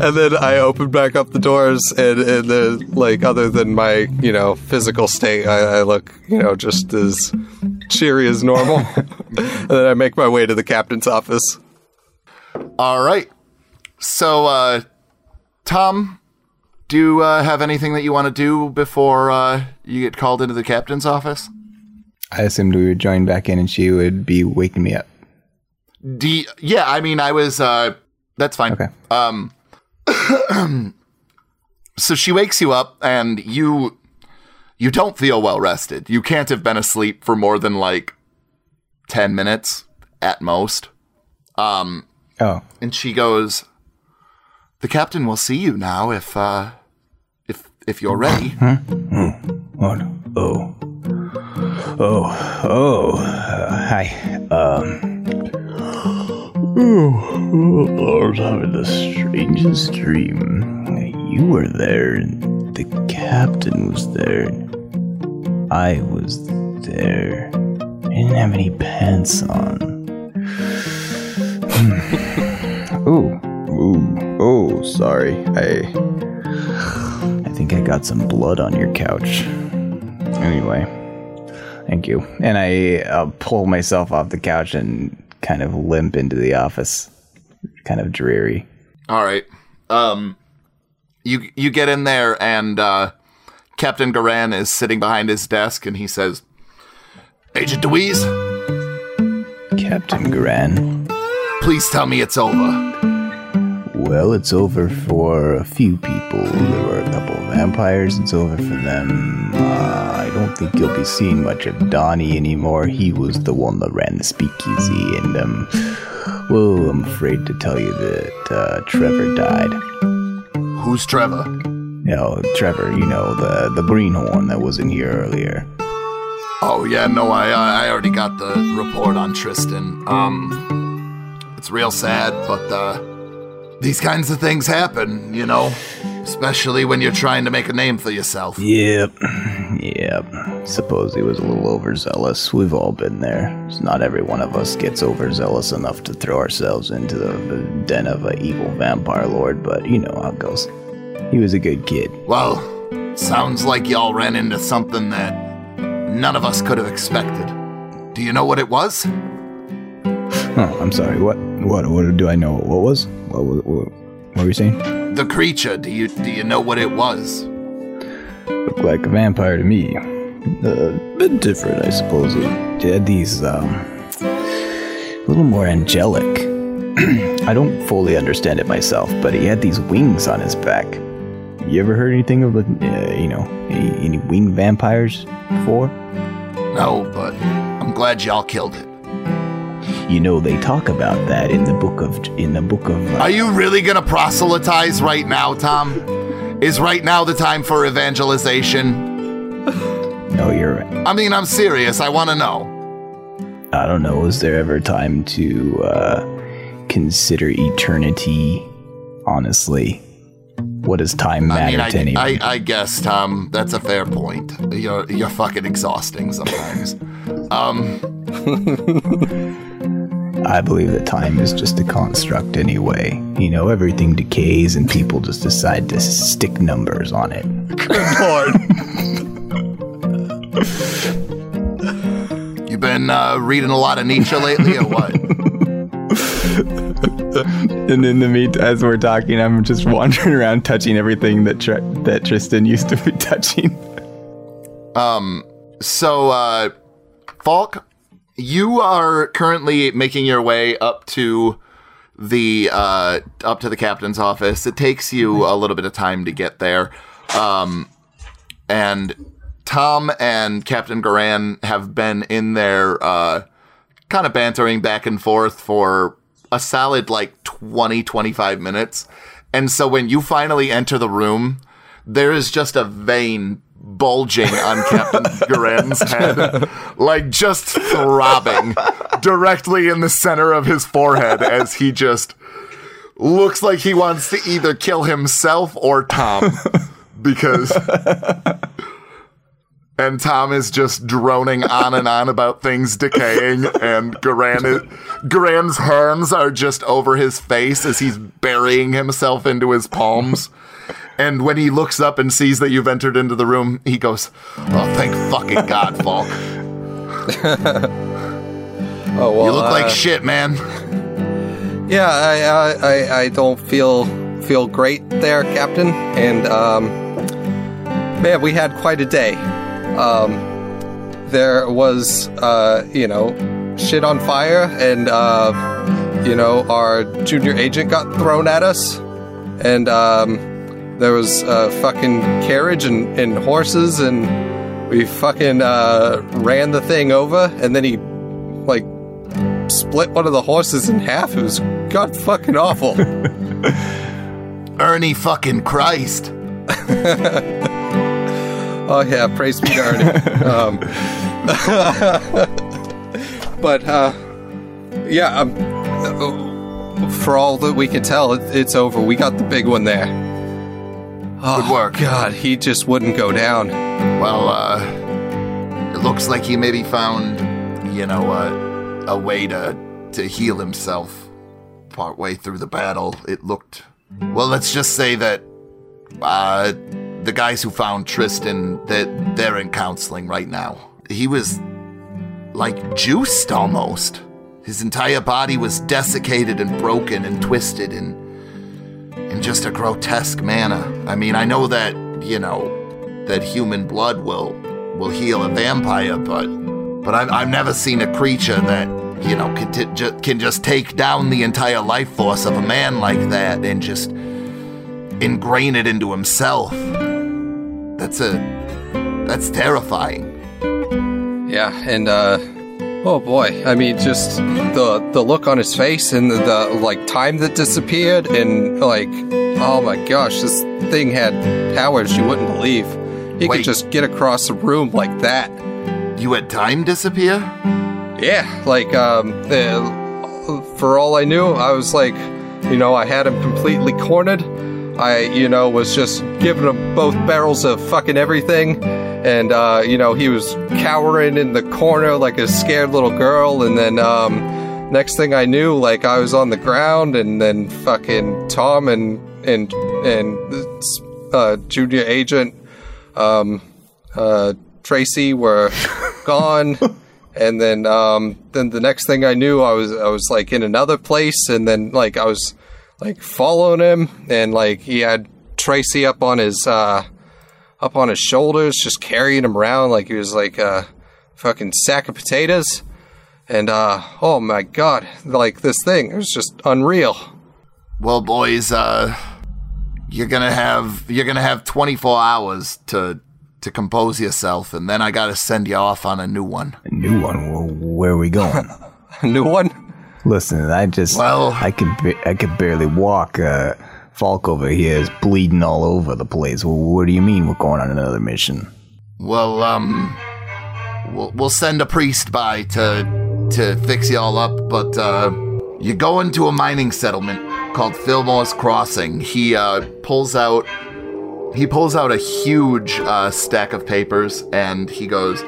and then I open back up the doors, and, and the, like, other than my, you know, physical state, I, I look, you know, just as cheery as normal. and then I make my way to the captain's office. All right. So, uh, Tom, do you uh, have anything that you want to do before uh, you get called into the captain's office? I assumed we would join back in and she would be waking me up. Do you- yeah, I mean, I was. Uh, that's fine. Okay. Um, so she wakes you up, and you you don't feel well rested. You can't have been asleep for more than like ten minutes at most. Um, Oh, and she goes, "The captain will see you now if uh, if if you're ready." what? Oh, oh, oh. Uh, hi. Um. Oh, I was having the strangest dream. You were there. The captain was there. I was there. I didn't have any pants on. Ooh, ooh, oh, sorry. I, I think I got some blood on your couch. Anyway, thank you. And I uh, pull myself off the couch and kind of limp into the office. Kind of dreary. All right. Um, you you get in there, and uh, Captain Garan is sitting behind his desk, and he says, "Agent Deweese, Captain Gran. please tell me it's over." Well, it's over for a few people. There were a couple of vampires. It's over for them. Uh, don't think you'll be seeing much of Donnie anymore. He was the one that ran the speakeasy, and um, well, I'm afraid to tell you that uh, Trevor died. Who's Trevor? Know, Trevor, you know the the greenhorn that was in here earlier. Oh yeah, no, I I I already got the report on Tristan. Um, it's real sad, but uh, these kinds of things happen, you know, especially when you're trying to make a name for yourself. Yep, yep. Suppose he was a little overzealous. We've all been there. Not every one of us gets overzealous enough to throw ourselves into the, the den of an evil vampire lord, but you know how it goes. He was a good kid. Well, sounds like y'all ran into something that none of us could have expected. Do you know what it was? Oh, I'm sorry. What? What? What do I know? What was? What? What, what, what were you saying? The creature. Do you do you know what it was? Looked like a vampire to me. A bit different, I suppose. It had these, um, a little more angelic. I don't fully understand it myself, but he had these wings on his back. You ever heard anything of, uh, you know, any, any winged vampires before? No, but I'm glad y'all killed it. You know, they talk about that in the book of, in the book of. Uh, Are you really gonna proselytize right now, Tom? Is right now the time for evangelization? no, you're right. I mean, I'm serious. I want to know. I don't know. Is there ever time to uh, consider eternity? Honestly, what does time matter I mean, to I, anyone? I, I guess, Tom, that's a fair point. You're you're fucking exhausting sometimes. Um, I believe that time is just a construct anyway. You know, everything decays and people just decide to stick numbers on it. Good lord. You've been uh, reading a lot of Nietzsche lately, or what? And in the meantime, as we're talking, I'm just wandering around touching everything that Tr- that Tristan used to be touching. Um. So, uh, Falk, you are currently making your way up to the uh, up to the captain's office. It takes you a little bit of time to get there, um, and Tom and Captain Garan have been in there, uh, kind of bantering back and forth for a solid like 20, 25 minutes. And so when you finally enter the room, there is just a vein bulging on Captain Garan's head, like just throbbing directly in the center of his forehead as he just looks like he wants to either kill himself or Tom because. And Tom is just droning on and on about things decaying, and Garan is, Garan's hands are just over his face as he's burying himself into his palms. And when he looks up and sees that you've entered into the room, he goes, "Oh, thank fucking God, Falk! Oh well. You look like uh, shit, man." Yeah, I, I, I, I don't feel feel great there, Captain. And um, man, we had quite a day. Um, there was, uh, you know, shit on fire, and uh, you know, our junior agent got thrown at us, and um, there was a fucking carriage and, and horses, and we fucking uh, ran the thing over, and then he like split one of the horses in half. It was god fucking awful. Ernie fucking Christ. Oh yeah, praise be to Ernie. um, but uh, yeah, um, uh, for all that we can tell, it, it's over. We got the big one there. Oh, Good work. God, he just wouldn't go down. Well, uh, it looks like he maybe found, you know, a, a way to, to heal himself partway through the battle. It looked. Well, let's just say that uh, the guys who found Tristan, that they're in counseling right now. He was like juiced almost. His entire body was desiccated and broken and twisted in in just a grotesque manner. I mean, I know that, you know, that human blood will will heal a vampire, but but I've, I've never seen a creature that you know can, t- ju- can just take down the entire life force of a man like that and just ingrain it into himself. That's a that's terrifying. Yeah, and uh, oh boy, I mean, just the the look on his face and the, the like time that disappeared, and like, oh my gosh, this thing had powers you wouldn't believe. He Wait. could just get across the room like that. You had time disappear? Yeah, like um, uh, for all I knew, I was like, you know, I had him completely cornered. I, you know, was just giving him both barrels of fucking everything, and uh, you know, he was cowering in the corner like a scared little girl. And then um, next thing I knew, like I was on the ground, and then fucking Tom and and and uh, junior agent um, uh, Tracy were gone. And then, um, then the next thing I knew, I was I was like in another place, and then like I was like following him, and like he had Tracy up on his uh, up on his shoulders, just carrying him around like he was like a fucking sack of potatoes. And uh, oh my god, like this thing, it was just unreal. Well, boys, uh, you're gonna have you're gonna have 24 hours to to compose yourself, and then I gotta send you off on a new one. A new one. Where, where are we going? A new one. Listen, I just Well- I could ba- I could barely walk. Uh, Falk over here is bleeding all over the place. Well, what do you mean we're going on another mission? Well, um, we'll, we'll send a priest by to to fix you all up, but uh, you go into a mining settlement called Fillmore's Crossing. He uh, pulls out he pulls out a huge uh, stack of papers, and he goes,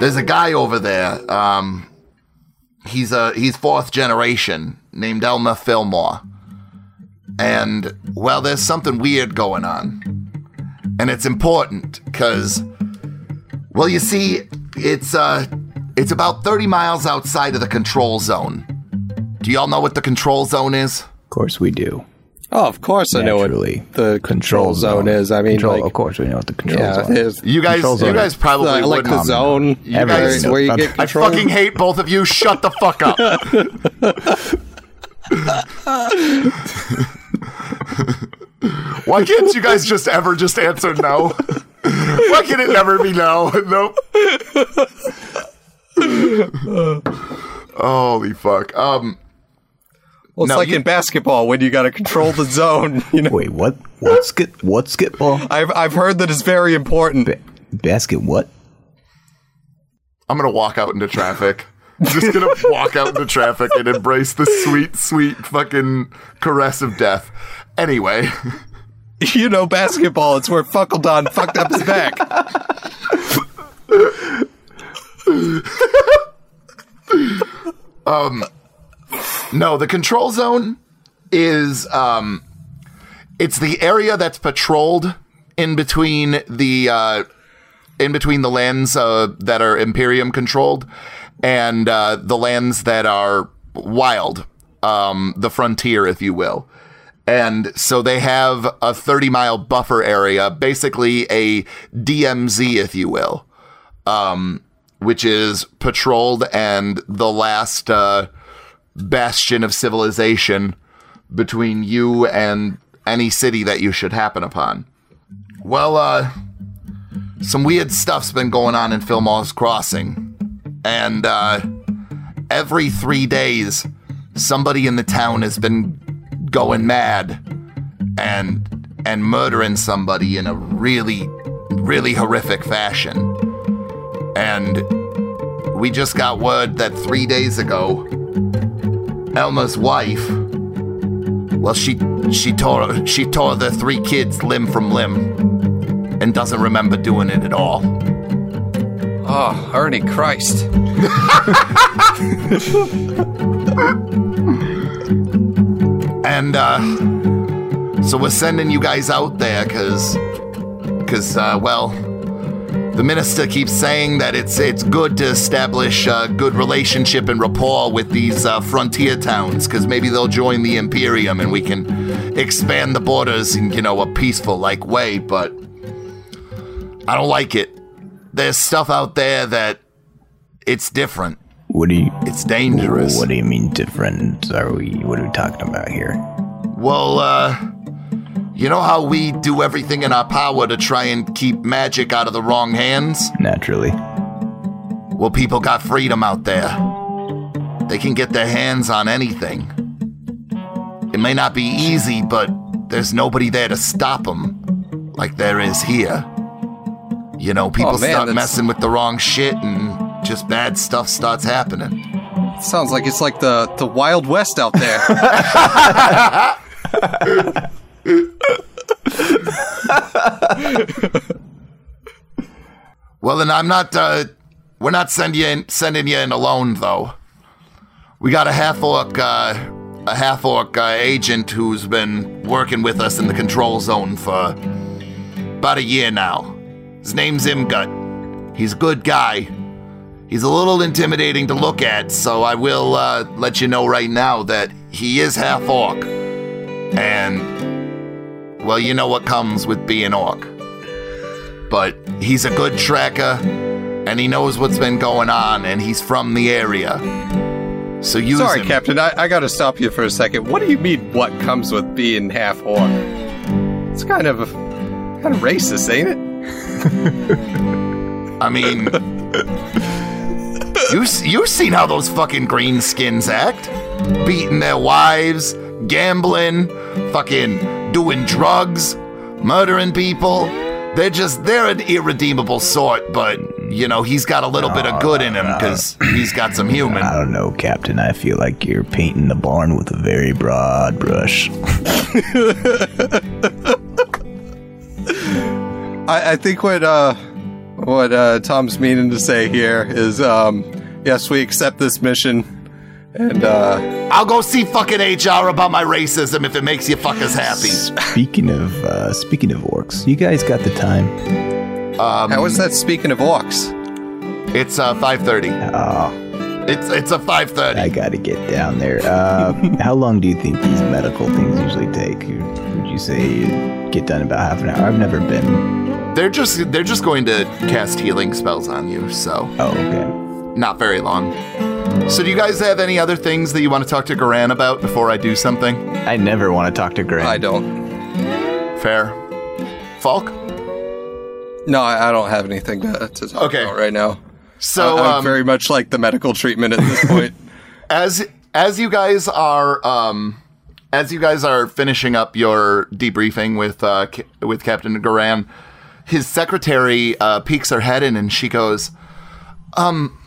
"There's a guy over there. Um, he's a he's fourth generation, named Elmer Fillmore, and well, there's something weird going on." and it's important because well you see it's uh it's about 30 miles outside of the control zone do y'all know what the control zone is Of course we do. Oh, of course I know Naturally. what the control zone is. I mean, control, like, of course we know what the control yeah, zone is. is you guys Control you guys probably the, like wouldn't the zone. You Everybody guys- knows. where you I- get I control. fucking hate both of you. Shut the fuck up. Why can't you guys just ever just answer no? Why can it never be no? Nope. Holy fuck. Um well, it's No, like you- in basketball when you got to control the zone. You know, Wait, what? What skit? What skitball? I've I've heard that it's very important. Ba- basket? What? I'm gonna walk out into traffic. Just gonna walk out into traffic and embrace the sweet, sweet fucking caress of death. Anyway, You know, basketball. It's where Fuckledon fucked up his back. Um, no, the control zone is um, it's the area that's patrolled in between the uh, in between the lands uh, that are Imperium controlled and uh, the lands that are wild, um, the frontier, if you will. And so they have a 30 mile buffer area, basically a DMZ, if you will, um, which is patrolled and the last uh, bastion of civilization between you and any city that you should happen upon. Well, uh, some weird stuff's been going on in Fillmore's Crossing, and uh, every three days, somebody in the town has been going mad and and murdering somebody in a really, really horrific fashion. And we just got word that three days ago, Elmer's wife, well, she she tore she tore the three kids limb from limb, and doesn't remember doing it at all. Oh, Ernie Christ. And uh, so we're sending you guys out there because, because uh, well, the minister keeps saying that it's it's good to establish a good relationship and rapport with these uh, frontier towns because maybe they'll join the Imperium and we can expand the borders in you know a peaceful like way. But I don't like it. There's stuff out there that it's different. What do you It's dangerous. What do you mean different? Are we what are we talking about here? Well, uh, you know how we do everything in our power to try and keep magic out of the wrong hands? Naturally. Well, people got freedom out there. They can get their hands on anything. It may not be easy, but there's nobody there to stop them like there is here. You know, people Oh, man, start that's- messing with the wrong shit and just bad stuff starts happening. Sounds like it's like the, the Wild West out there. Well, then I'm not. Uh, we're not sending you in, sending you in alone, though. We got a half orc, uh, a half orc uh, agent who's been working with us in the control zone for about a year now. His name's Imgut. He's a good guy. He's a little intimidating to look at, so I will uh, let you know right now that he is half orc, and well, you know what comes with being orc but he's a good tracker and he knows what's been going on and he's from the area. So use Sorry, him. Captain. I, I got to stop you for a second. What do you mean? What comes with being half orc? It's kind of a kind of racist, ain't it? I mean, you you've seen how those fucking greenskins act? Beating their wives, gambling, fucking doing drugs, murdering people. They're just they're an irredeemable sort, but you know he's got a little bit of good in him because he's got some human. I don't know, Captain. I feel like you're painting the barn with a very broad brush. I, I think what uh what uh Tom's meaning to say here is um yes we accept this mission and uh I'll go see fucking HR about my racism if it makes you fuckers happy. Speaking of uh, speaking of orcs, you guys got the time? how is that speaking of orcs? It's uh 5:30. Oh, It's it's a 5:30. I gotta get down there. Uh, how long do you think these medical things usually take? Would you say you get done about half an hour? I've never been. They're just they're just going to cast healing spells on you, so Oh, okay. not very long. So do you guys have any other things that you want to talk to Garan about before I do something? I never want to talk to Grant. I don't. Fair. Falk? No, I, I don't have anything to, to talk Okay. about right now. So I, am um, very much like the medical treatment at this point. as as you guys are um as you guys are finishing up your debriefing with uh Ca- with Captain Garan, his secretary uh peeks her head in and she goes, "Um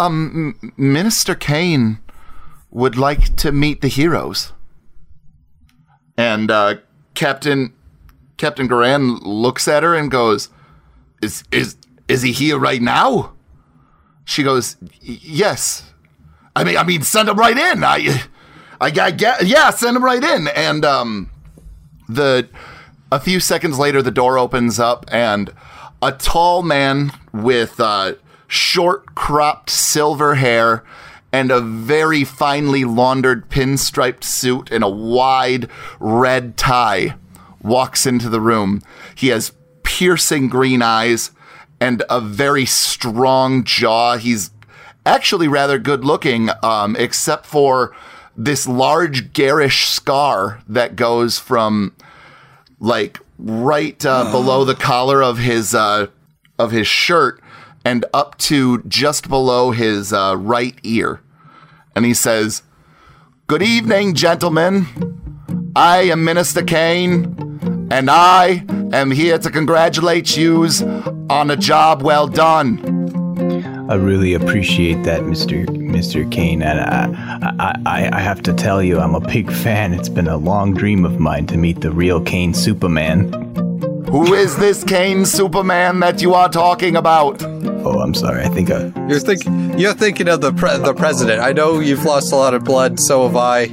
um Minister Kane would like to meet the heroes." And uh Captain Captain Garan looks at her and goes, "Is is is he here right now?" She goes, "Yes." I mean, I mean, send him right in. I, I, I get, yeah, send him right in. And um, the a few seconds later, the door opens up, and a tall man with uh, short, cropped silver hair and a very finely laundered pinstriped suit and a wide red tie walks into the room. He has piercing green eyes and a very strong jaw. He's actually rather good looking, um, except for this large garish scar that goes from like right uh, below the collar of his uh, of his shirt and up to just below his uh, right ear. And he says, Good evening, gentlemen. I am Minister Kane, and I am here to congratulate yous on a job well done. I really appreciate that, Mister Mister Kane, and I, I, I, I have to tell you, I'm a big fan. It's been a long dream of mine to meet the real Kane Superman. Who is this Kane Superman that you are talking about? Oh, I'm sorry. I think I, You're think you're thinking of the pre- the president. I know you've lost a lot of blood. So have I.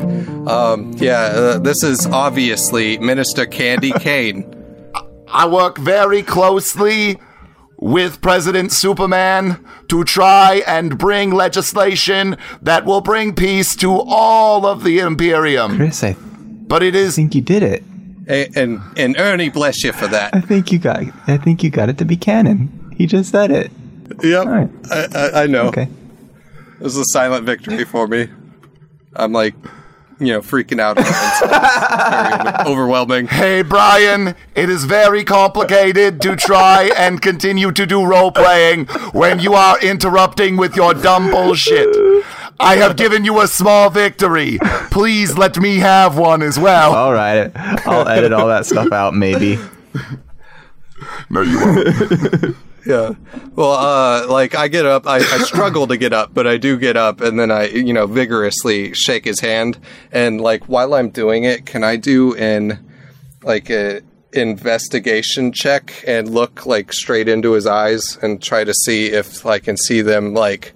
Um, yeah, uh, this is obviously Minister Candy Kane. I work very closely with President Superman to try and bring legislation that will bring peace to all of the Imperium. Chris, I But it is I think you did it. A- and and Ernie bless you for that. I think you got. I think you got it to be canon. He just said it. Yep, right. I, I, I know. Okay. This is a silent victory for me. I'm like, you know, freaking out. It's very overwhelming. Hey, Brian, it is very complicated to try and continue to do role playing when you are interrupting with your dumb bullshit. I have given you a small victory. Please let me have one as well. All right. I'll edit all that stuff out. Maybe. No, you won't. Yeah. Well, uh, like I get up, I, I struggle to get up, but I do get up, and then I, you know, vigorously shake his hand. And like while I'm doing it, can I do an like a investigation check and look like straight into his eyes and try to see if I can see them like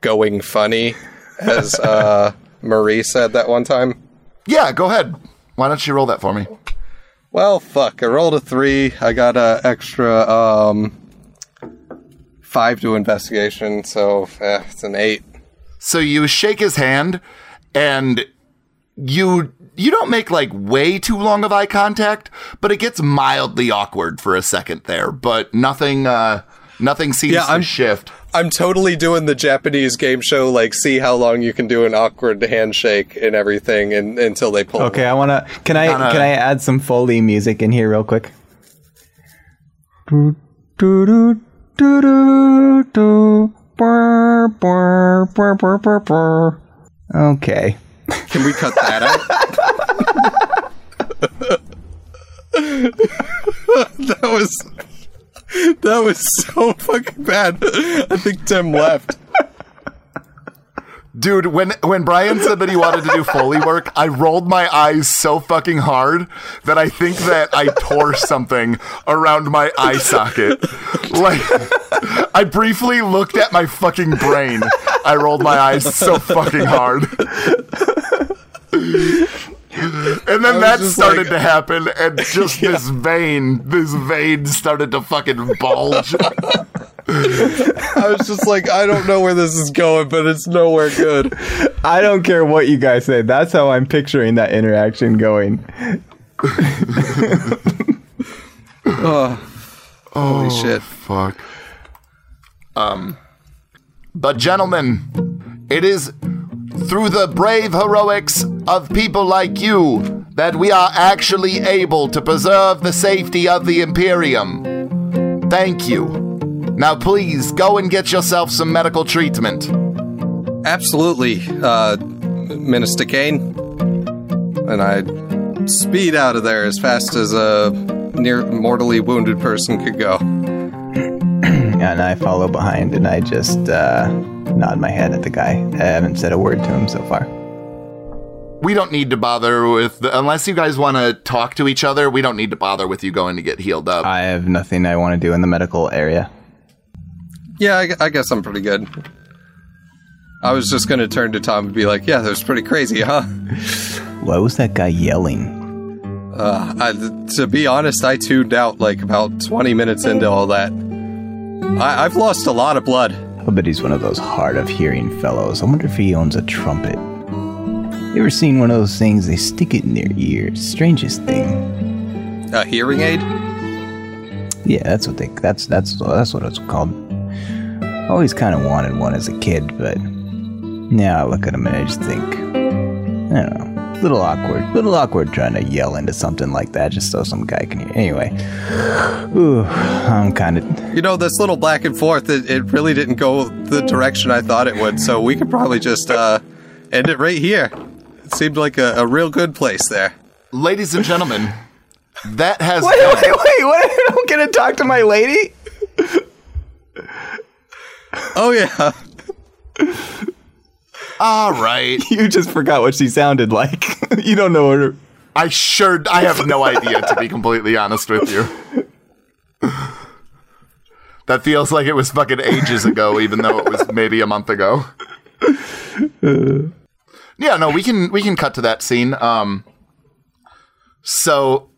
going funny, as uh, Marie said that one time. Yeah, go ahead. Why don't you roll that for me? Well, fuck. I rolled a three. I got an extra um, five to investigation, so eh, it's an eight. So you shake his hand and you you don't make like way too long of eye contact, but it gets mildly awkward for a second there, but nothing uh nothing seems Yeah, to I'm- shift. I'm totally doing the Japanese game show, like see how long you can do an awkward handshake and everything, and until they pull. Okay. I wanna. Can I? Kinda- Can I add some foley music in here real quick? Do, do, do, do, do, do. Okay. Can we cut that out? that was that was so fucking bad. I think Tim left. Dude, when when Brian said that he wanted to do Foley work, I rolled my eyes so fucking hard that I think that I tore something around my eye socket. Like I briefly looked at my fucking brain. I rolled my eyes so fucking hard. And then that started like- to happen, and just this vein, this vein started to fucking bulge. I was just like, I don't know where this is going, but it's nowhere good. I don't care what you guys say. That's how I'm picturing that interaction going. oh, Holy shit. Fuck. Um, but gentlemen, it is through the brave heroics of people like you that we are actually able to preserve the safety of the Imperium. Thank you. Now, please go and get yourself some medical treatment. Absolutely, uh, Minister Kane. And I speed out of there as fast as a near mortally wounded person could go. And I follow behind and I just uh, nod my head at the guy. I haven't said a word to him so far. We don't need to bother with, the, unless you guys want to talk to each other, we don't need to bother with you going to get healed up. I have nothing I want to do in the medical area. Yeah, I, I guess I'm pretty good. I was just gonna turn to Tom and be like, "Yeah, that was pretty crazy, huh?" Why was that guy yelling? Uh, I, to be honest, I tuned out like about 20 minutes into all that. I, I've lost a lot of blood. I bet he's one of those hard of hearing fellows. I wonder if he owns a trumpet. You ever seen one of those things? They stick it in their ears. Strangest thing. A hearing aid? Yeah, that's what they. That's that's that's what it's called. Always kind of wanted one as a kid, but now I look at them and I just think, I don't know. A little awkward. Little awkward trying to yell into something like that just so some guy can hear. Anyway, ooh, I'm kind of. You know, this little back and forth, it, it really didn't go the direction I thought it would. So we could probably just uh, end it right here. It seemed like a, a real good place there. Ladies and gentlemen, that has Wait, been- wait, wait! What? I don't get to talk to my lady? Oh yeah. all right. You just forgot what she sounded like. you don't know her. I sure I have no idea to be completely honest with you. That feels like it was fucking ages ago, even though it was maybe a month ago. Yeah, no, we can we can cut to that scene. Um, so,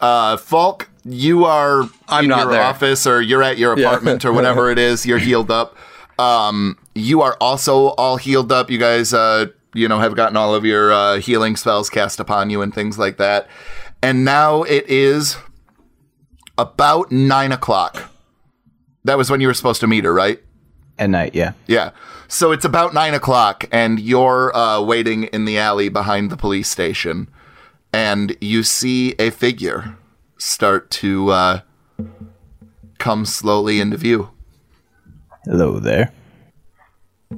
uh, Falk, you are I'm in not your there. office, or you're at your apartment, or whatever it is. You're healed up. Um, you are also all healed up. You guys, uh, you know, have gotten all of your uh, healing spells cast upon you and things like that. And now it is about nine o'clock. That was when you were supposed to meet her, right? At night, yeah. Yeah. So it's about nine o'clock, and you're uh, waiting in the alley behind the police station, and you see a figure start to uh, come slowly into view. Hello there.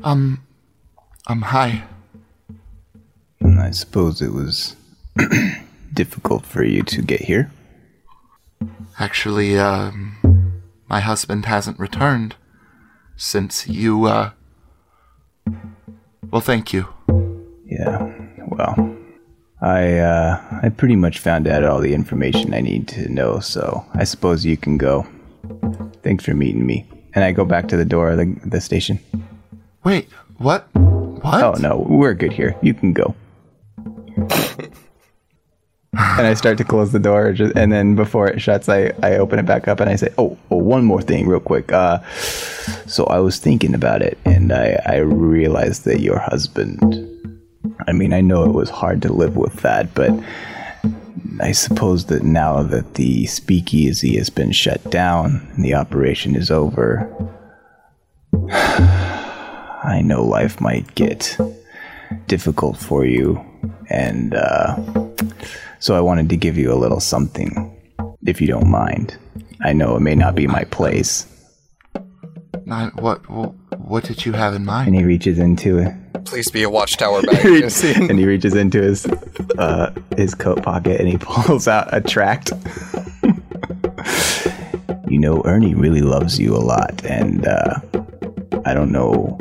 Um, hi. And I suppose it was difficult for you to get here. Actually, um, my husband hasn't returned since you, uh. Well, thank you. Yeah. Well, I uh, I pretty much found out all the information I need to know, so I suppose you can go. Thanks for meeting me. And I go back to the door of the, the station. Wait, what? What? Oh no, we're good here. You can go. and I start to close the door, just, and then before it shuts, I, I open it back up and I say, "Oh, oh, one more thing, real quick. Uh, so I was thinking about it, and I I realized that your husband. I mean, I know it was hard to live with that, but I suppose that now that the speakeasy has been shut down and the operation is over, I know life might get difficult for you, and uh, so I wanted to give you a little something, if you don't mind. I know it may not be my place. Not, what, what? What did you have in mind? And he reaches into it. Please be a watchtower bag. and he reaches into his uh, his coat pocket and he pulls out a tract. you know, Ernie really loves you a lot, and uh, I don't know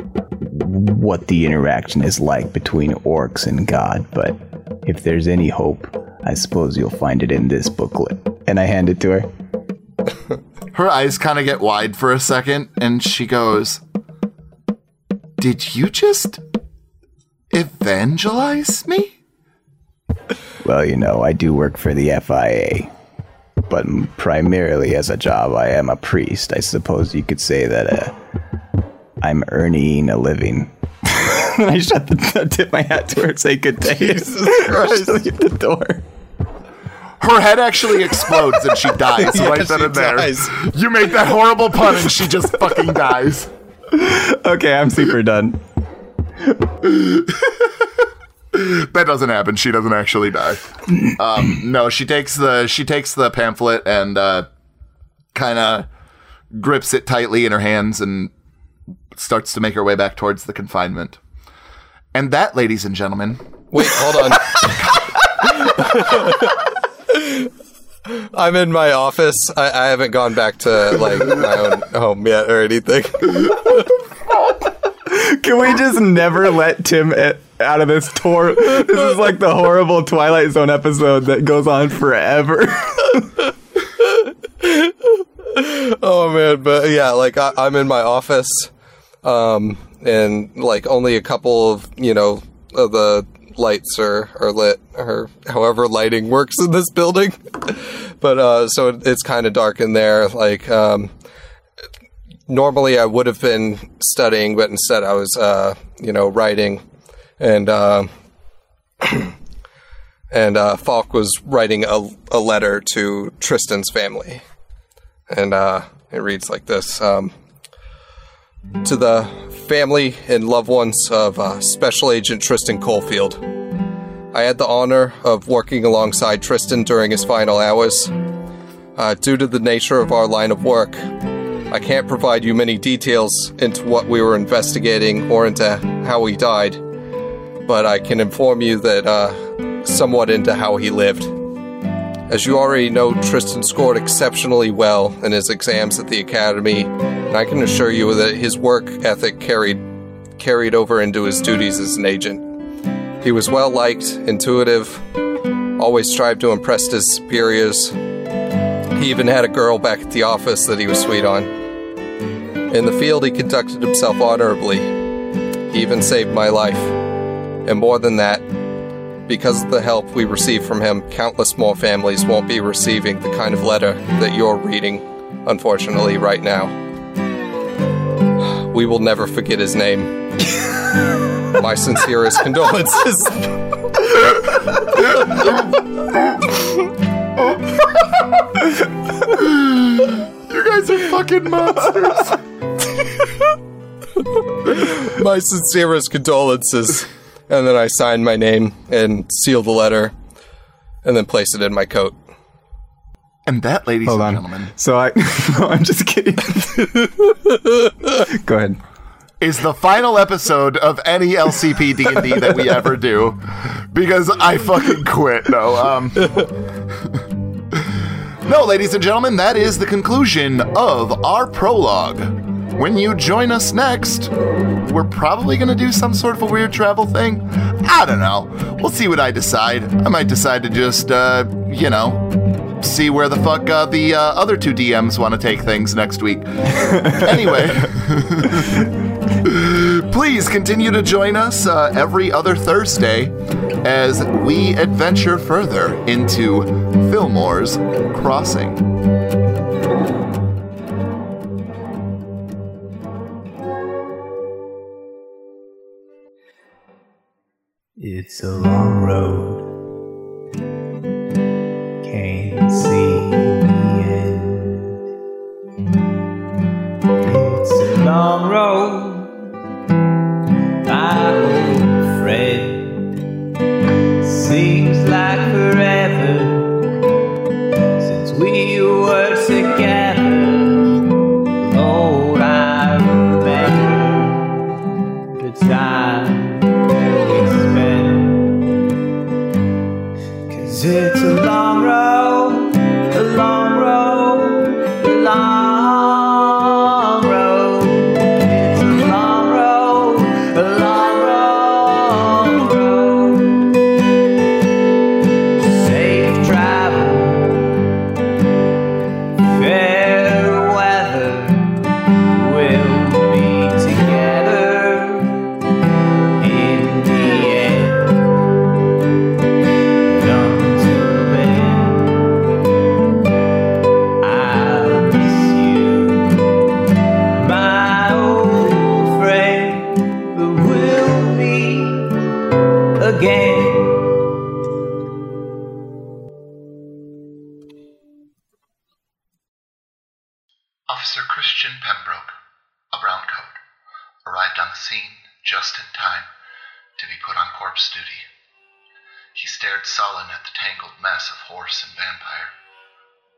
what the interaction is like between orcs and God, but if there's any hope, I suppose you'll find it in this booklet. And I hand it to her. Her eyes kind of get wide for a second, and she goes, Did you just evangelize me? Well, you know, I do work for the FIA, but primarily as a job, I am a priest. I suppose you could say that uh, I'm earning a living. I shut the I tip my hat to her and say good day. Jesus Christ. leave the door. Her head actually explodes and she dies Yeah, right then she and there. dies. You make that horrible pun and she just fucking dies. Okay, I'm super done. That doesn't happen. She doesn't actually die. Um, no, she takes the she takes the pamphlet and uh, kind of grips it tightly in her hands and starts to make her way back towards the confinement. And that, ladies and gentlemen, Wait, hold on. I'm in my office. I, I haven't gone back to like my own home yet or anything. Can we just never let Tim e- out of this tour? This is like the horrible Twilight Zone episode that goes on forever. Oh man, but yeah, like I, I'm in my office, um, and like only a couple of you know of the lights are are lit, or however lighting works in this building. but uh, so it- it's kind of dark in there. Like um, normally I would have been studying, but instead I was uh, you know writing, and. Uh, And uh, Falk was writing a, a letter to Tristan's family and uh, it reads like this um, To the family and loved ones of uh, Special Agent Tristan Colefield, I had the honor of working alongside Tristan during his final hours. Uh, due to the nature of our line of work, I can't provide you many details into what we were investigating or into how he died, but I can inform you that uh, somewhat into how he lived. As you already know, Tristan scored exceptionally well in his exams at the academy, and I can assure you that his work ethic carried carried over into his duties as an agent. He was well liked, intuitive, always strived to impress his superiors. He even had a girl back at the office that he was sweet on. In the field, he conducted himself honorably. He even saved my life. And more than that, because of the help we received from him, countless more families won't be receiving the kind of letter that you're reading, unfortunately, right now. We will never forget his name. My sincerest condolences. You guys are fucking monsters. My sincerest condolences. And then I signed my name and sealed the letter and then placed it in my coat. and that, ladies Hold and on. gentlemen, So I, no, I'm just kidding. Go ahead. is the final episode of any LCP D&D that we ever do because I fucking quit. No, um No, ladies and gentlemen, that is the conclusion of our prologue. When you join us next, we're probably going to do some sort of a weird travel thing. I don't know. We'll see what I decide. I might decide to just uh, you know, see where the fuck uh, the uh, other two DMs want to take things next week. anyway, please continue to join us uh, every other Thursday as we adventure further into Fillmore's Crossing. It's a long road. Can't see the end. It's a long road,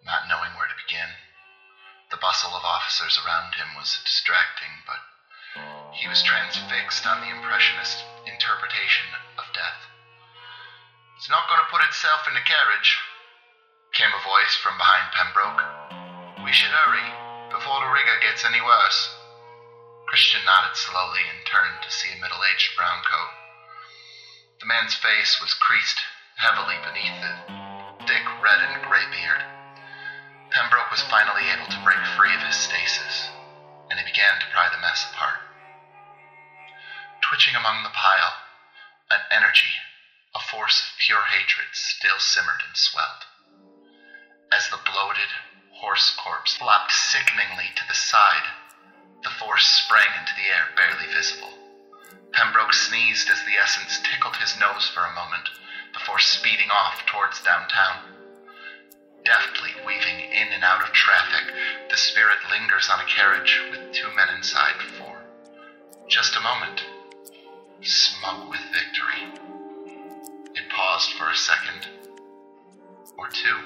not knowing where to begin. The bustle of officers around him was distracting, but he was transfixed on the impressionist interpretation of death. It's not going to put itself in the carriage, came a voice from behind Pembroke. We should hurry before the rigor gets any worse. Christian nodded slowly and turned to see a middle aged brown coat. The man's face was creased heavily beneath the thick red and gray beard. Pembroke was finally able to break free of his stasis, and he began to pry the mess apart. Twitching among the pile, an energy, a force of pure hatred, still simmered and swelled. As the bloated horse corpse flopped sickeningly to the side, the force sprang into the air, barely visible. Pembroke sneezed as the essence tickled his nose for a moment before speeding off towards downtown. Deftly weaving in and out of traffic, the spirit lingers on a carriage with two men inside for just a moment, smug with victory. It paused for a second or two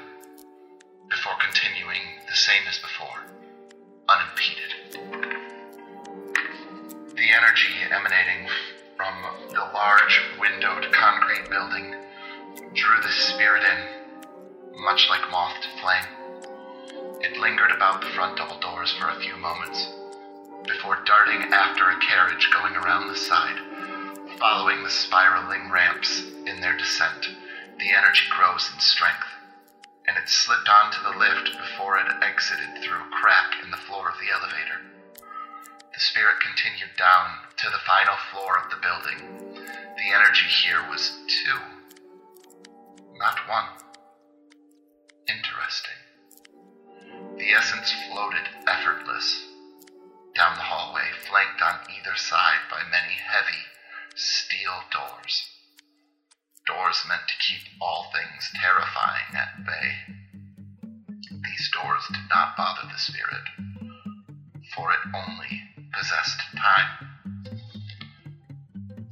before continuing the same as before, unimpeded. The energy emanating from the large windowed concrete building drew the spirit in, much like moth to flame. It lingered about the front double doors for a few moments before darting after a carriage going around the side. Following the spiraling ramps in their descent, the energy grows in strength, and it slipped onto the lift before it exited through a crack in the floor of the elevator. The spirit continued down to the final floor of the building. The energy here was two, not one. Interesting. The essence floated effortless down the hallway, flanked on either side by many heavy steel doors. Doors meant to keep all things terrifying at bay. These doors did not bother the spirit, for it only possessed time.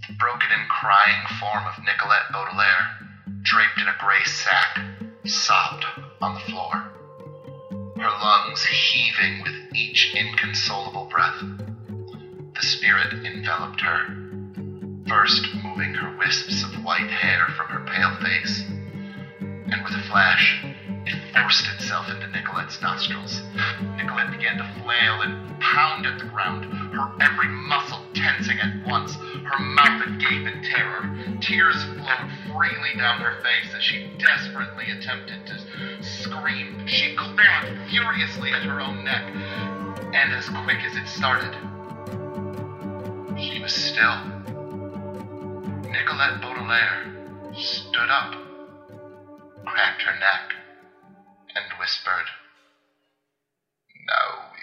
The broken and crying form of Nicolette Baudelaire, draped in a gray sack, sobbed on the floor, her lungs heaving with each inconsolable breath. The spirit enveloped her, first moving her wisps of white hair from her pale face, and with a flash, forced itself into Nicolette's nostrils. Nicolette began to flail and pound at the ground, her every muscle tensing at once, her mouth agape in terror. Tears flowed freely down her face as she desperately attempted to scream. She clawed furiously at her own neck, and as quick as it started, she was still. Nicolette Baudelaire stood up, cracked her neck, and whispered, No.